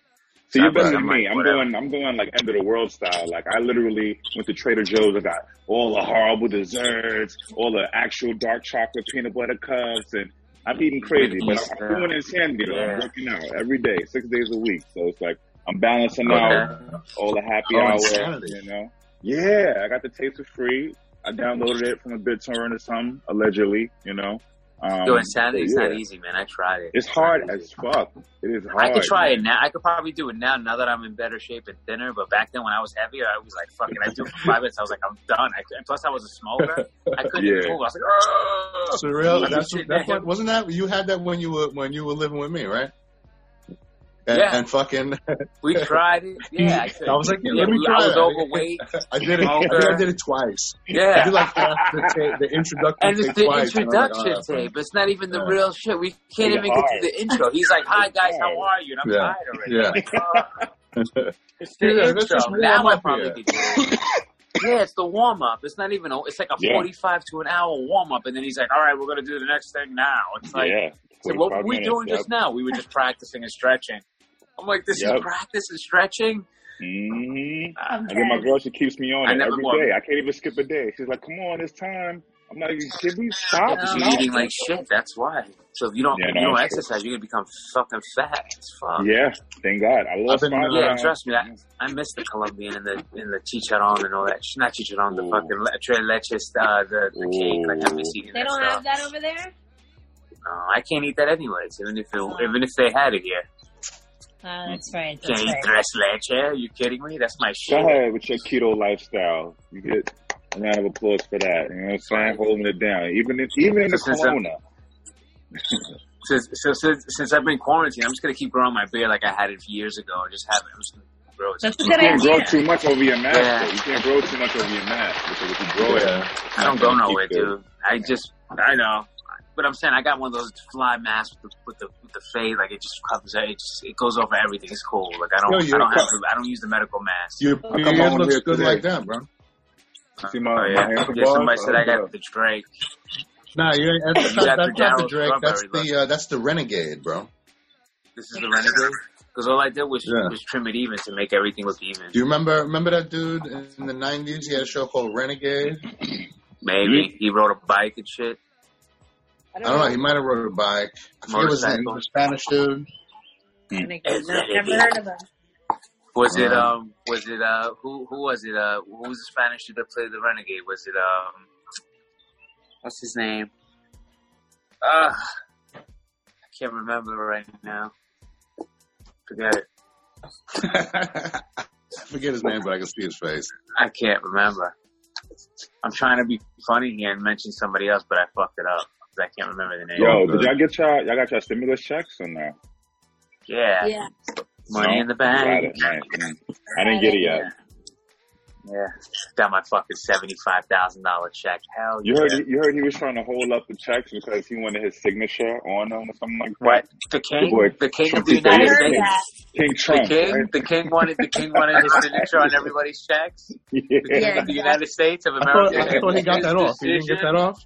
So you're better than me. like, I'm whatever. going. I'm going like end of the world style. Like I literally went to Trader Joe's. I got all the horrible desserts, all the actual dark chocolate peanut butter cups, and I'm eating crazy. But I'm, I'm doing insanity though. I'm working out every day, six days a week. So it's like I'm balancing Okay. out all the happy Oh, hour. insanity. You know? Yeah, I got the taste for free. I downloaded it from a BitTorrent or something, allegedly. You know. Um, Yo, insanity is yeah. not easy, man. I tried it. It's hard as fuck. It is hard. I could try man. it now. I could probably do it now. Now that I'm in better shape and thinner, but back then when I was heavier, I was like, "Fucking!" I do it for five minutes. I was like, "I'm done." I, and plus, I was a smoker. I couldn't Yeah. even move. I was like, "Ugh." Surreal. That's, shit, that's what, wasn't that you had that when you were when you were living with me, right? And, Yeah. and fucking, We <laughs> tried it. Yeah, I, could. I was like, yeah, Yeah, let me try I was it. overweight. I did it. <laughs> I, think I did it twice. I Yeah. did like half the, ta- the introduction And it's tape the twice. and I was like, introduction oh, tape. It's not even the Yeah. real shit. We can't even get to the intro. He's like, "Hi <laughs> guys, how are you?" And I'm Yeah. tired already. Yeah. I'm like, "Ugh." It's the Yeah, intro. warm Now I up probably here. could do it. Yeah, it's the warm up. It's not even. a- It's like a Yeah. forty-five to an hour warm up, and then he's like, "All right, we're gonna do the next thing now." It's like, yeah. so what were we minutes, doing yep. just now? We were just practicing and stretching. I'm like, this Yep. is practice and stretching. hmm I'm And then my girl, she keeps me on I it never every won. day. I can't even skip a day. She's like, "Come on, it's time." I'm like, "Can we stop?" Because you're eating like shit. That's why. So if you don't, Yeah, if no, you don't it's true. exercise, you're gonna become fucking fat as fuck. Yeah, thank God. I lost I've been, uh, Yeah, pounds. trust me, I, I miss the Colombian and the and the chicharron and all that. sh- Not chicharron, the fucking le- tres leches, uh, the the cake. Like I miss eating They that don't stuff. have that over there? No, I can't eat that anyways. Even if it, even if they had it here, Oh, that's mm-hmm. right. can't That's eat right. tres leche. Are you kidding me? That's my Go ahead with your keto lifestyle. You get a round of applause for that. You know what I'm saying? Holding it down, even in, even in the Since I'm- corona. <laughs> Since, so since since I've been quarantined, I'm just gonna keep growing my beard like I had it years ago. I just haven't. I'm just gonna grow it. That's a You good can't grow too much over your mask. Yeah. though. You can't grow too much over your mask because if you grow it, I don't go nowhere, the- dude. I just, I know. But I'm saying I got one of those fly masks with the with the, with the fade, like it just covers it. Just it goes over everything. It's cool. Like I don't, Yo, I don't have to, I don't use the medical mask. Your, How your come ear I'm looks good today? like that, bro. see my, Oh, my yeah. handsome yeah, somebody boss? said I Oh, got the Drake. Nah, you ain't, that's, not, got that's the not the Drake. That's the uh, that's the Renegade, bro. This is the Renegade. Because all I did was Yeah. was trim it even to make everything look even. Do you remember remember that dude in the '90s? He had a show called Renegade. Maybe he rode a bike and shit. I don't know. He might have rode a bike. I forget his name. He was a Spanish dude. Renegade. Never heard of them. Was it Yeah. um? Was it uh? Who who was it? Uh, who was the Spanish dude that played the Renegade? Was it um? What's his name? Uh, I can't remember right now. Forget it. I <laughs> forget his name, but I can see his face. I can't remember. I'm trying to be funny here and mention somebody else, but I fucked it up because I can't remember the name. Yo, did y'all get y'all y'all got your stimulus checks or no? Yeah, Yeah. money No? in the Got bank. it. Nice. I didn't get it yet. Yeah, got my fucking seventy five thousand dollar check. Hell You yeah! heard you heard he was trying to hold up the checks because he wanted his signature on them or something like that. What the king? boy, The king of the United heard States. that. King The king, right? the king wanted the king wanted his signature on everybody's checks. <laughs> The king Yeah. of the United States of I thought, America. I thought he got that off. He didn't get that off.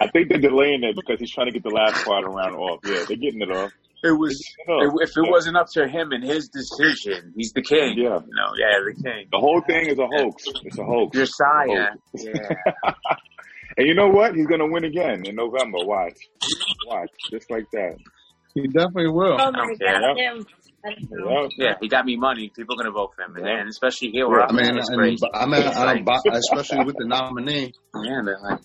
I think they're delaying it because he's trying to get the last part around off. Yeah, they're getting it off. It was it if it Yeah. wasn't up to him and his decision, he's the king. Yeah. You know, yeah, the king. The whole thing is a hoax. It's a hoax. Josiah. It's a Yeah. <laughs> and you know what? He's gonna win again in November. Watch, watch, just like that. He definitely will. Oh my Okay. god, him. I don't know. Yep. Yeah, he got me money. People are gonna vote for him, and, Yeah. and especially here where I I'm mean, it's and, crazy. I mean, I like, especially with the nominee. yeah, they're like,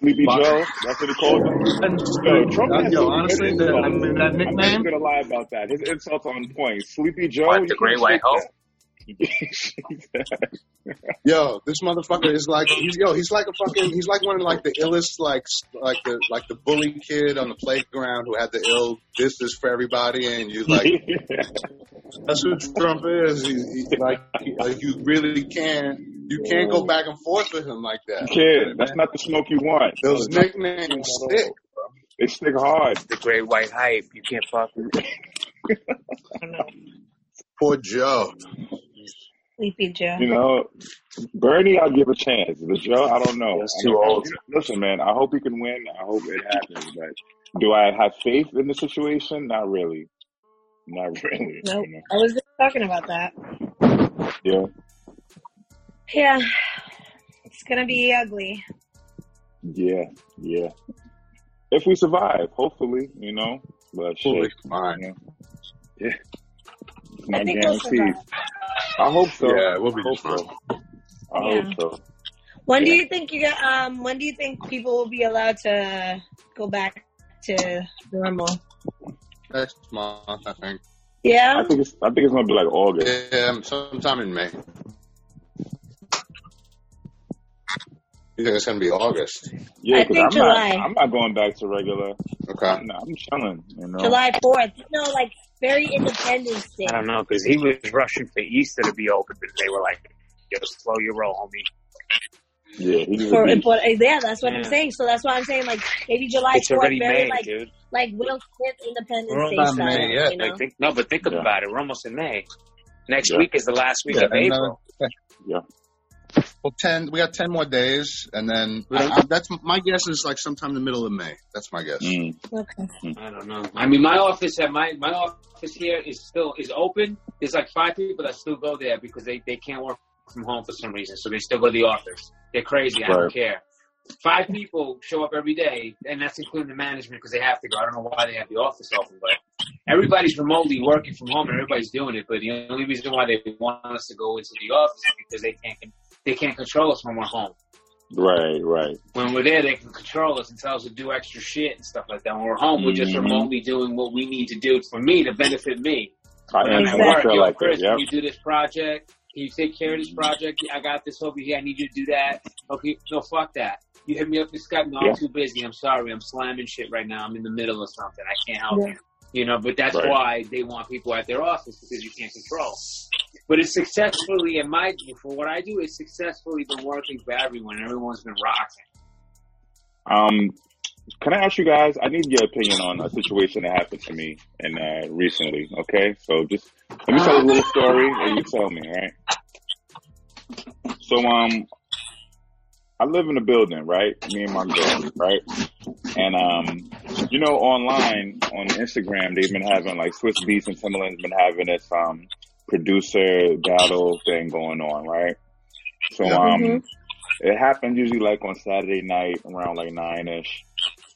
Sleepy But- Joe. That's what he called <laughs> him. Yo, Trump has yo, honestly, good that, insults. I mean, that I'm not gonna lie about that. His insults on point. Sleepy Joe. what the Great can't White Hope? That. <laughs> Yo, this motherfucker is like he's yo, he's like a fucking he's like one of like the illest like like the like the bully kid on the playground who had the ill this is for everybody and you like <laughs> that's who Trump is. He, he, like, he, like you really can't you can't go back and forth with him like that. Kid, that's not the smoke you want. Those nicknames stick. They stick hard. The Great White Hype. You can't fuck with it. I don't know. Poor Joe. Sleepy Joe. You know, Bernie, I'll give a chance. But Joe, I don't know. That's too old. Listen, man, I hope he can win. I hope it happens. But do I have faith in the situation? Not really. Not <laughs> really. Nope. you know. I was just talking about that. Yeah. Yeah. It's gonna be ugly. Yeah. Yeah. If we survive, hopefully, you know. But Fully shit, fine. you know. Yeah. It's I not think we'll guaranteed. I hope so. Yeah, we'll be I hope just fine. so. I Yeah. hope so. When do you think you get, um when do you think people will be allowed to go back to normal? Next month, I think. Yeah? I think it's I think it's gonna be like August. Yeah, sometime in May. You think it's gonna be August? Yeah, I 'cause think I'm July. not I'm not going back to regular. Okay. I'm, I'm chilling, you know. July fourth. No, like very Independence Day. I don't know because he was rushing for Easter to be open, but they were like, "Yo, slow your roll, homie." Yeah, For, beast. but, yeah, that's what I'm saying. So that's why I'm saying like maybe July It's fourth, already very May, like dude. like Will Smith Independence We're Day not style. May yet. You know? Like, think, no, but think Yeah. about it. We're almost in May. Next Yeah. week is the last week Yeah, of April. Yeah. Well, ten. We got ten more days, and then I, I, that's my guess is like sometime in the middle of May. That's my guess. Mm. Okay. I don't know. I mean, my office at my my office here is still is open. There's like five people that still go there because they they can't work from home for some reason, so they still go to the office. They're crazy. I don't care. Five people show up every day, and that's including the management because they have to go. I don't know why they have the office open, but everybody's remotely working from home and everybody's doing it. But the only reason why they want us to go into the office is because they can't they can't control us when we're home. Right, right. When we're there, they can control us and tell us to do extra shit and stuff like that. When we're home, we're just Mhm. remotely doing what we need to do for me to benefit me. I When am I'm at Exactly. work, yo, like Chris. Yep. can you do this project? Can you take care of this project? I got this over here. I need you to do that. Okay, no, fuck that. You hit me up this Skype. No, Yeah. I'm too busy. I'm sorry. I'm slamming shit right now. I'm in the middle of something. I can't help Yeah. you. You know, but that's Right. why they want people at their office because you can't control. But it's successfully, in my view, for what I do, it's successfully been working for everyone. Everyone's been rocking. Um, can I ask you guys? I need your opinion on a situation that happened to me and uh, recently. Okay, so just let me tell a little story, and you tell me, right? So, um, I live in a building, right? Me and my girl, right? And um, you know, online on Instagram, they've been having like Swizz Beatz and Timbaland's been having this um producer battle thing going on, right? So, Yeah. um. Mhm. It happens usually like on Saturday night around like nine ish.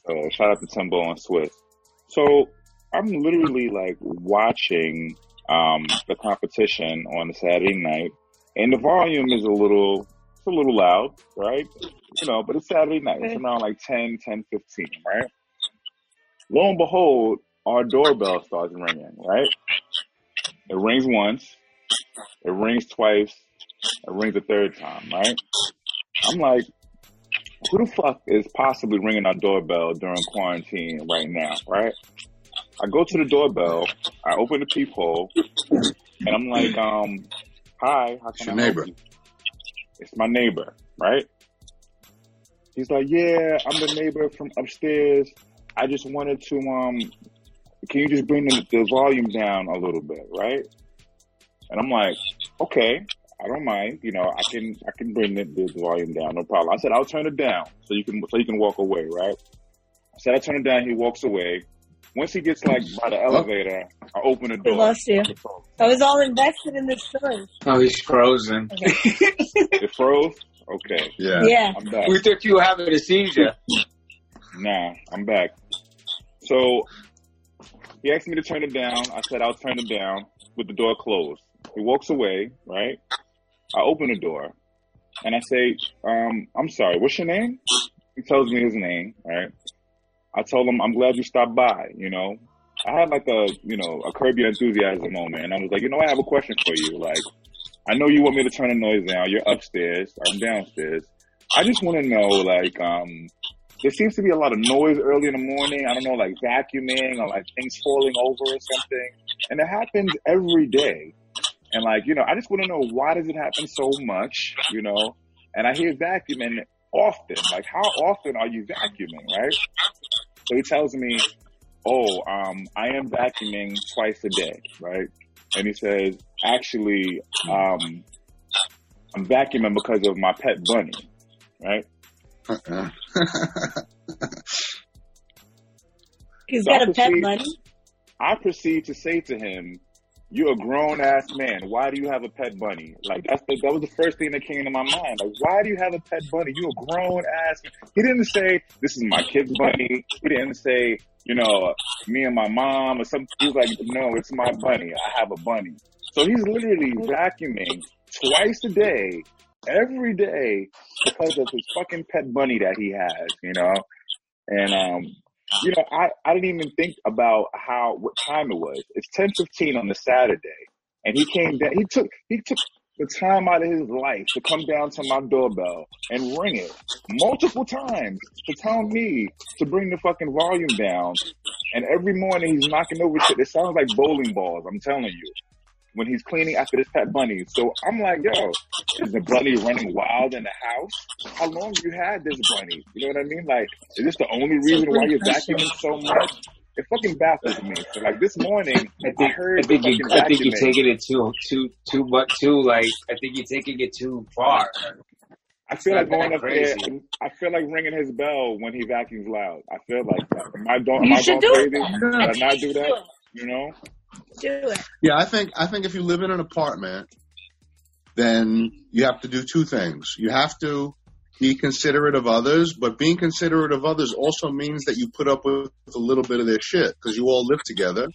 So shout out to Timbo and Swizz. So I'm literally like watching um the competition on a Saturday night and the volume is a little it's a little loud, right? You know, but it's Saturday night. It's around like 10, 10, 15, right? Lo and behold, our doorbell starts ringing, right? It rings once, it rings twice, it rings a third time, right? I'm like, who the fuck is possibly ringing our doorbell during quarantine right now, right? I go to the doorbell, I open the peephole, and I'm like, um, hi, how It's can your I help neighbor. you? it's my neighbor, right? He's like, yeah, I'm the neighbor from upstairs. I just wanted to, um, can you just bring the, the volume down a little bit, right? And I'm like, okay, I don't mind. You know, I can, I can bring the, the volume down, no problem. I said, I'll turn it down so you can, so you can walk away, right? I said, I turn it down. He walks away. Once he gets like by the oh. elevator, I open the We door. lost you. I was all invested in this story. Oh, he's frozen. It <laughs> froze. Okay, Yeah. Yeah. I'm back. we thought you were having a seizure. Nah, I'm back. So he asked me to turn it down. I said I'll turn it down with the door closed. He walks away, right? I open the door and I say, um, I'm sorry, what's your name? He tells me his name, right? I told him, I'm glad you stopped by, you know. I had like a, you know, a curb your enthusiasm moment and I was like, you know, I have a question for you. Like, I know you want me to turn the noise down. You're upstairs. I'm downstairs. I just want to know, like, um, there seems to be a lot of noise early in the morning. I don't know, like vacuuming or like things falling over or something. And it happens every day. And like, you know, I just want to know why does it happen so much, you know? And I hear vacuuming often. Like, how often are you vacuuming, right? So he tells me, oh, um, I am vacuuming twice a day, right? And he says, actually, um, I'm vacuuming because of my pet bunny, right? Uh-uh. <laughs> He's got I a pet bunny. I proceed to say to him, "You're a grown ass man. Why do you have a pet bunny?" Like that's the, that was the first thing that came to my mind. Like, why do you have a pet bunny? You're a grown ass. He didn't say this is my kid's bunny. He didn't say you know me and my mom or something. He was like, "No, it's my bunny. I have a bunny." So he's literally vacuuming twice a day, every day, because of his fucking pet bunny that he has. You know, and um, you know, I, I didn't even think about how what time it was. It's ten fifteen on the Saturday, and he came down. He took he took the time out of his life to come down to my doorbell and ring it multiple times to tell me to bring the fucking volume down. And every morning he's knocking over shit. It sounds like bowling balls. I'm telling you. When he's cleaning after this pet bunny, so I'm like, yo, is the bunny running wild in the house? How long you had this bunny? You know what I mean? Like, is this the only reason why you're vacuuming so much? It fucking baffles me. So like this morning, I I, think, heard I think you, I think you're taking it too, too, too much, too like. I think you're taking it too far. I feel like going that up there. I feel like ringing his bell when he vacuums loud. I feel like that. Am I, don't, am You I should going do crazy? it. Should I not do Do that? You know? Do it. Yeah, I think I think if you live in an apartment, then you have to do two things. You have to be considerate of others, but being considerate of others also means that you put up with a little bit of their shit because you all live together.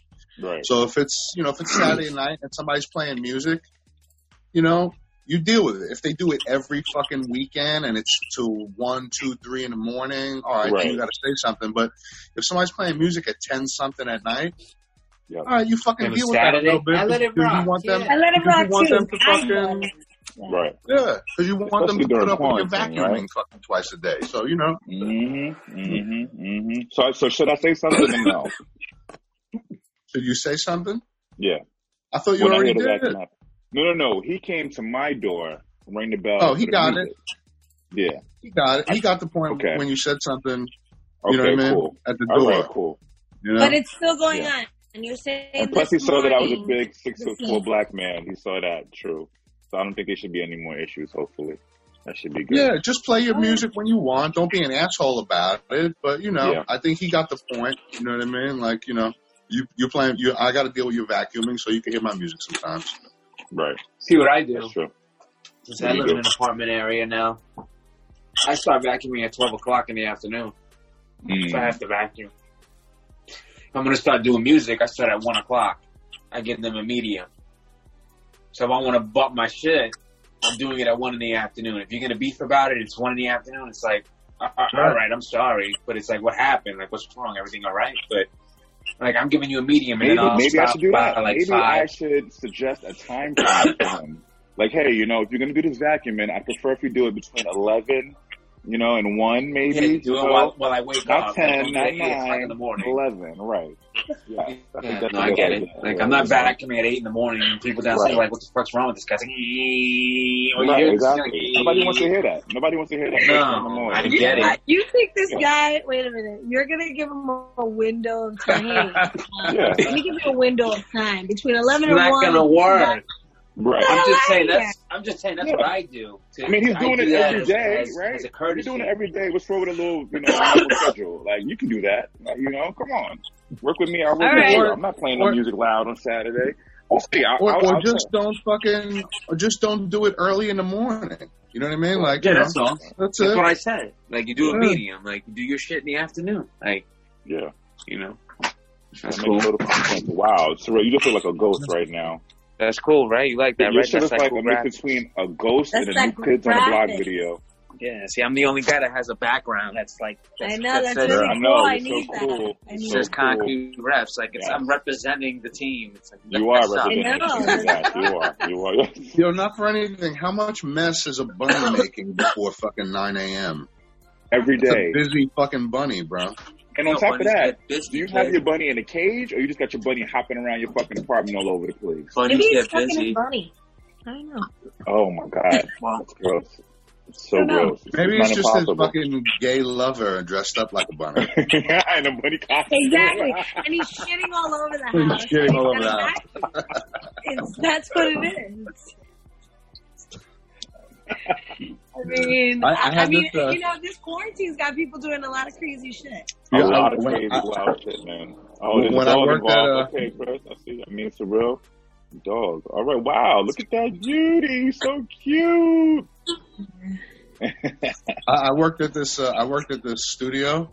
Right. So if it's you know if it's Saturday <clears throat> night and somebody's playing music, you know you deal with it. If they do it every fucking weekend and it's to one, two, three in the morning, all right, Right. you got to say something. But if somebody's playing music at ten something at night, Yep. all right, you fucking And deal with Saturday, that a little bit. I let it because rock, You want them, yeah. I let it because rock you want too. them to fucking know. Right. yeah, because you want them to put up with your quarantine, vacuuming right? fucking twice a day. So you know, Mm-hmm. Mm-hmm. Mm-hmm. So, so should I say something or no? should you say something? Yeah. I thought you When I already hear the did. vacuum happen. No, no, no. He came to my door, rang the bell. Oh, he got music. Yeah. He got it. He got the point Okay. when you said something. Okay, You know what I mean? cool. At the door. right, cool. You know. But it's still going Yeah. on. And you're saying And plus, he this saw that I was a big six foot four black man. He saw that. True. So I don't think there should be any more issues. Hopefully, that should be good. yeah, just play your Oh. music when you want. Don't be an asshole about it. But you know, Yeah. I think he got the point. You know what I mean? Like you know, you you playing. You I got to deal with your vacuuming, so you can hear my music sometimes. Right. See what I do. That's true. Since What I do live in an apartment area now, I start vacuuming at 12 o'clock in the afternoon. So I Mm. have to vacuum. If I'm going to start doing music, I start at 1 o'clock. I give them a medium. So if I want to butt my shit, I'm doing it at 1 in the afternoon. If you're going to beef about it, it's 1 in the afternoon. It's like, uh, uh, all right, I'm sorry. But it's like, what happened? Like, what's wrong? Everything all right? But, like, I'm giving you a medium and Maybe, maybe I should do by that. like maybe I should suggest a time frame <coughs> for him. Like, hey, you know, if you're gonna do this vacuuming, I prefer if you do it between eleven you know, and one maybe. Yeah, do it so, while, while I wake not up. ten, Like, not eight o'clock nine, in the morning. eleven, right? Yeah, I think Yeah, that's no, a I good get idea. it. Like, Yeah, I'm not yeah. vacuuming at eight in the morning, and people downstairs Right. are like, "What the fuck's wrong with this guy?" It's like, Right, you're- exactly. Nobody wants to hear that. Nobody wants to hear that. No, first thing in the morning. I You, get it. you think this Yeah. guy? Wait a minute. You're gonna give him a, a window of time. <laughs> Yeah. Let me give you a window of time between eleven It's and not one. gonna work. Right. I'm just saying that's. I'm just saying that's Yeah. what I do. To, I mean, he's doing do it every day, as- right? As a He's doing it every day. What's wrong with a little, you know, <laughs> normal schedule? Like, you can do that. Like, you know, come on. Work with me. I'll work All with right. you. I'm not playing no Or- music loud on Saturday. We'll see. I'll, Or, I'll, or I'll just don't fucking, or just don't do it early in the morning. You know what I mean? Like, Yeah, you that's know, all. That's That's it. what I said. Like you do a medium. Like you do your shit in the afternoon. Like yeah. you know. That's cool. a little. Wow, Surreal, you just look like a ghost right now. That's cool, right? You like that, Your right? shit is That's like a mix between a ghost That's and a new psychographic. Kids on the Block video. Yeah. See, I'm the only guy that has a background that's like. That's, I know that that's says, really I cool. know, I it's so need cool. that. I It's need so says that. cool. concrete refs. Like it's Yeah. I'm representing the team. It's like You are that's representing the team. Yes, you are. You are. <laughs> You know, not for anything. How much mess is a bunny making before fucking 9 a.m.? Every day. It's a busy fucking bunny, bro. And on No, top of that, do you have your bunny in a cage, or you just got your bunny hopping around your fucking apartment all over the place? Bunnies Maybe he's get fucking busy. his bunny. I don't know. Oh my god, <laughs> Well, that's gross. It's so I don't know. gross. It's Maybe not it's just his fucking gay lover dressed up like a bunny. <laughs> and a bunny costume. Exactly. and he's <laughs> shitting all over the He's house. shitting all over the a vacuum. It's, that's what it is. <laughs> I mean, I- I, I I, mean, this, uh, you know, this quarantine's got people doing a lot of crazy shit. A lot of crazy wild shit, man. Oh, there's When a I dog worked at, uh, okay, Chris, I see. I mean, it's a real dog. All right, wow, look at that beauty, so cute. <laughs> I, I worked at this. Uh, I worked at this studio,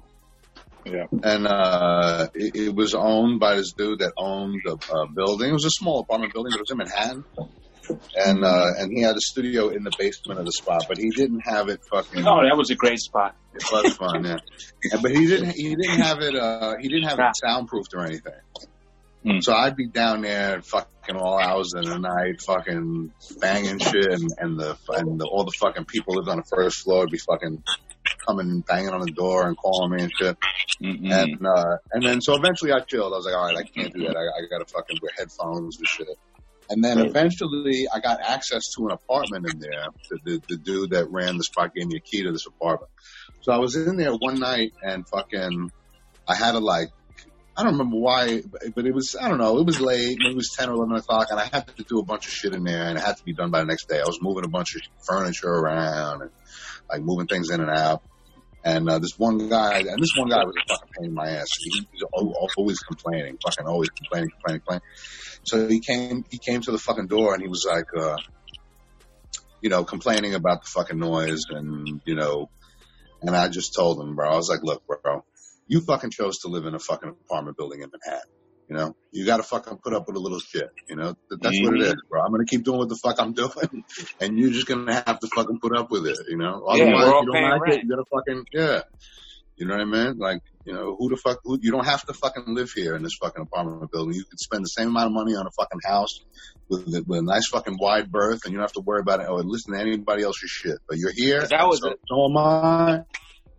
yeah, and uh, it, it was owned by this dude that owned a, a building. It was a small apartment building, but it was in Manhattan. And uh, and he had a studio in the basement of the spot, but he didn't have it fucking. oh, that was a great spot. It was fun, yeah. But he didn't. He didn't have it. Uh, he didn't have it soundproofed or anything. Hmm. So I'd be down there, fucking all hours of the night, fucking banging shit, and, and the and the, all the fucking people lived on the first floor would be fucking coming and banging on the door and calling me and shit. mm-hmm. And uh, and then so eventually I chilled. I was like, all right, I can't do that. I, I got to fucking wear headphones and shit. And then eventually I got access to an apartment in there. The, the, the dude that ran the spot gave me a key to this apartment. So I was in there one night and fucking, I had to like, I don't remember why, but- it was, I don't know, it was late, maybe it was 10 or 11 o'clock and I had to do a bunch of shit in there and it had to be done by the next day. I was moving a bunch of furniture around and like moving things in and out. And uh, this one guy, and this one guy was a fucking pain in my ass. He, he's always complaining, fucking always complaining, complaining, complaining. So he came, he came to the fucking door and he was like, uh, you know, complaining about the fucking noise and, you know, and I just told him, bro, I was like, look, bro, you fucking chose to live in a fucking apartment building in Manhattan. You know, you got to fucking put up with a little shit. You know, That- that's what it mm-hmm. is, bro. I'm gonna keep doing what the fuck I'm <laughs> doing, and you're just gonna have to fucking put up with it. You know, Yeah, otherwise we're you don't like rent. it. You gotta fucking yeah. You know what I mean? Like, you know, who the fuck? Who, you don't have to fucking live here in this fucking apartment building. You could spend the same amount of money on a fucking house with, a- with a nice fucking wide berth, and you don't have to worry about it or listen to anybody else's shit. But you're here. that was so, it. so am I.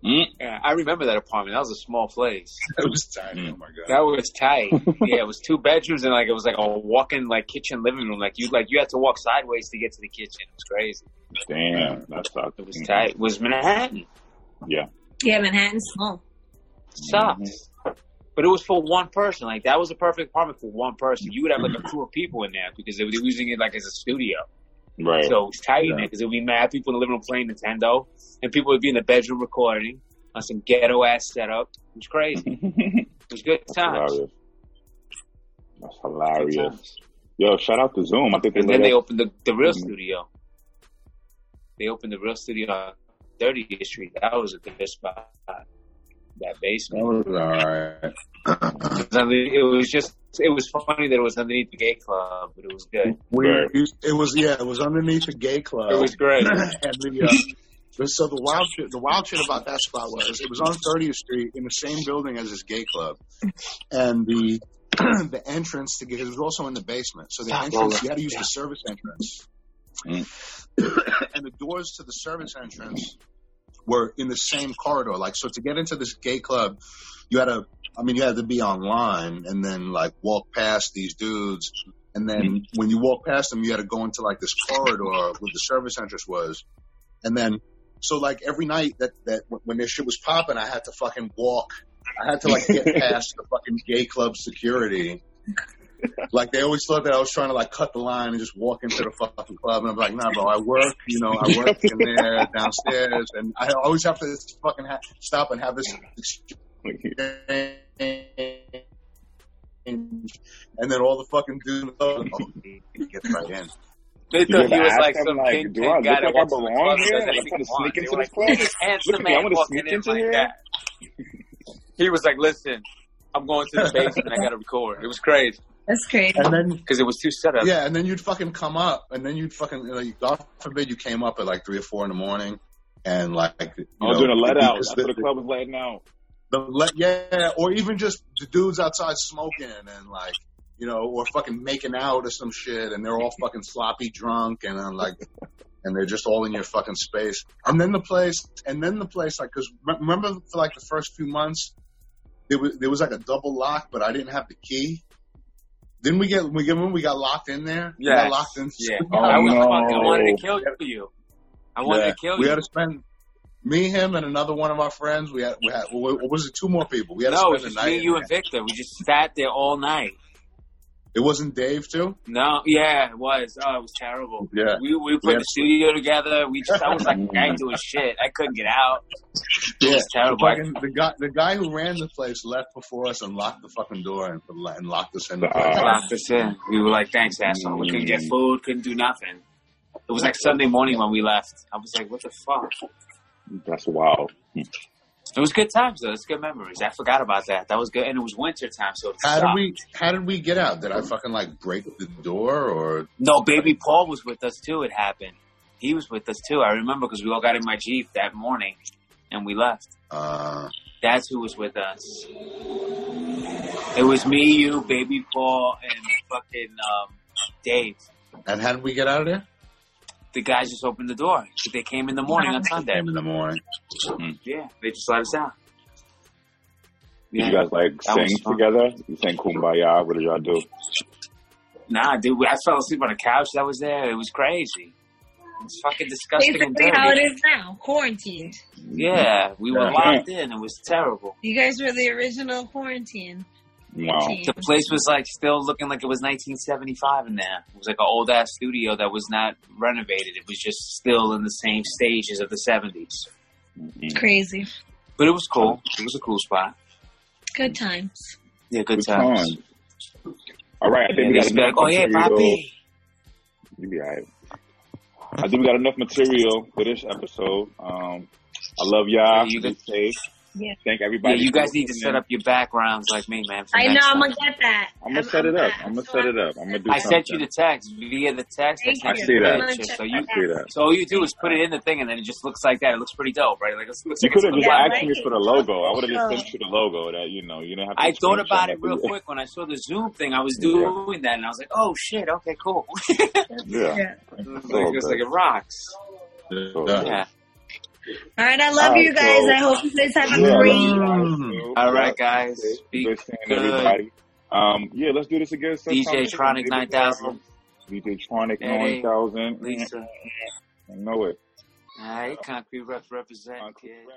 Mm-hmm. Yeah, I remember that apartment. That was a small place. <laughs> It was tiny. Mm. Oh my god. That was tight. <laughs> yeah, it was two bedrooms and like it was like a walk-in like kitchen living room. Like you like you had to walk sideways to get to the kitchen. It was crazy. Damn, that sucks. It was tight. It was Manhattan. Yeah, Yeah, Manhattan's small. Sucks. Mm-hmm. But it was for one person. Like that was a perfect apartment for one person. You would have like a crew of people in there because they were using it like as a studio. Right. So it was tight in Yeah. there because there would be mad people in the living room playing Nintendo, and people would be in the bedroom recording on some ghetto ass setup. It was crazy. <laughs> It was good That's times. hilarious. That's hilarious. times. Yo, shout out to Zoom. I think they And then they us- opened the, the real Mhm. studio. They opened the real studio on 30th Street. That was a good spot. That basement. That was alright. It It was just, it was funny that it was underneath the gay club, but it was good. We, it was yeah, it was underneath the gay club. It was great. <laughs> and the, uh, so the wild shit, the wild shit about that spot was it was on 30th Street in the same building as this gay club, and the <clears throat> the entrance to get it was also in the basement. So the Stop, entrance Lola. you had to use Yeah. the service entrance, Mm. <coughs> and the doors to the service entrance were in the same corridor. Like, so to get into this gay club, you had to, I mean, you had to be online and then like walk past these dudes. And then mm-hmm. when you walk past them, you had to go into like this corridor where the service entrance was. And then, so like every night that, that when this shit was popping, I had to fucking walk. I had to like get <laughs> past the fucking gay club security. <laughs> Like they always thought that I was trying to like cut the line and just walk into the fucking club, and I'm like, nah, bro, I work, you know, I <laughs> work in there downstairs, and I always have to fucking ha- stop and have this exchange, and then all the fucking dudes oh, get right in. They thought he was like some like, kingpin do I look guy that like I walks in the belong here? Like, I'm anything trying to he sneak into They this like, look at club? handsome Look at me, I man wanna walking sneak in into like here? that. <laughs> He was like, listen, I'm going to the basement. And I got to record. It was crazy That's crazy. And then because it was two setups. Yeah, and then you'd fucking come up, and then you'd fucking, like, God forbid you came up at like three or four in the morning, and like, you Oh, know, doing a let out. That's the- the club was letting out. the let, yeah, or even just the dudes outside smoking and like, you know, or fucking making out or some shit, and they're all fucking sloppy drunk, and I'm like, <laughs> and they're just all in your fucking space. And then the place, and then the place, like, cause remember for like the first few months, there was there was like a double lock, but I didn't have the key. Didn't we get we get when we got locked in there? We got locked in. Yeah. Oh, I was no. fucking I wanted to kill you. I wanted Yeah. to kill we you. had to spend me, him, and another one of our friends. We had we had what was it? Two more people. We had no, to it was spend just the night. me, you, and Victor. We just sat there all night. It wasn't Dave too. No, yeah, it was. Oh, it was terrible. Yeah. We we put Yeah. the studio together. We just I was like I ain't doing shit. I couldn't get out. It was terrible. The, fucking, the guy, the guy who ran the place left before us and locked the fucking door and, and locked us in the place. Uh, Locked us in. We were like, thanks, asshole. We couldn't get food, couldn't do nothing. It was like Sunday morning when we left. I was like, what the fuck? That's wild. It was good times though. It's good memories. I forgot about that. That was good, and it was winter time, so How did we? How did we get out? Did I fucking like break the door or? No, baby Paul was with us too. It happened. He was with us too. I remember because we all got in my jeep that morning, and we left. Uh, That's who was with us. It was me, you, baby Paul, and fucking um, Dave. and how did we get out of there? The guys just opened the door. They came in the morning on Sunday. Came in the morning. Mm. Yeah, they just let us out. Did Yeah. you guys like That sing together? You sang Kumbaya? What did y'all do? Nah, dude, I fell asleep on a couch that was there. It was crazy. It's fucking disgusting and Basically, how it dirty. is now, quarantined. Yeah, we were Yeah. locked in. It was terrible. You guys were the original quarantine Wow. The place was like still looking like it was 1975 in there. It was like an old ass studio that was not renovated. It was just still in the same stages of the 70s. Mhm. Crazy. But it was cool. It was a cool spot. Good times. Yeah, good Good times. times. All right, I think Yeah, we got to be enough like, oh yeah, material. Bobby. You be alright. I think we got enough material for this episode. Um, I love y'all. Yeah, you Be guys- safe. Yeah. Thank everybody. Yeah, everybody. you guys need to set up your backgrounds like me, man. I know. next I'm gonna get that. I'm gonna set it up. I'm gonna set it up. I'm gonna do I something. sent you the text via the text. Thank sent I you see that. So you, I see that. so all you do is put it in the thing, and then it just looks like that. It looks pretty dope, right? Like it looks You could have just asked like me it. for the logo. I would have just sent you the logo. That you know, you didn't have. To I thought about it real nothing. quick when I saw the Zoom thing. I was doing that, and I was like, "Oh shit, okay, cool." <laughs> Yeah. it was like, it was like it rocks. Yeah. Yeah. All right. I love All right, you guys. so- I hope you guys have a Yeah, great. love you. All right, guys. Be Good seeing good. everybody. Um, yeah, let's do this again. sometime DJ soon. Tronic Maybe 9000. DJ Tronic Eddie, 9000. Lisa. I know it. All right, concrete rep represent. Concrete kid. rap.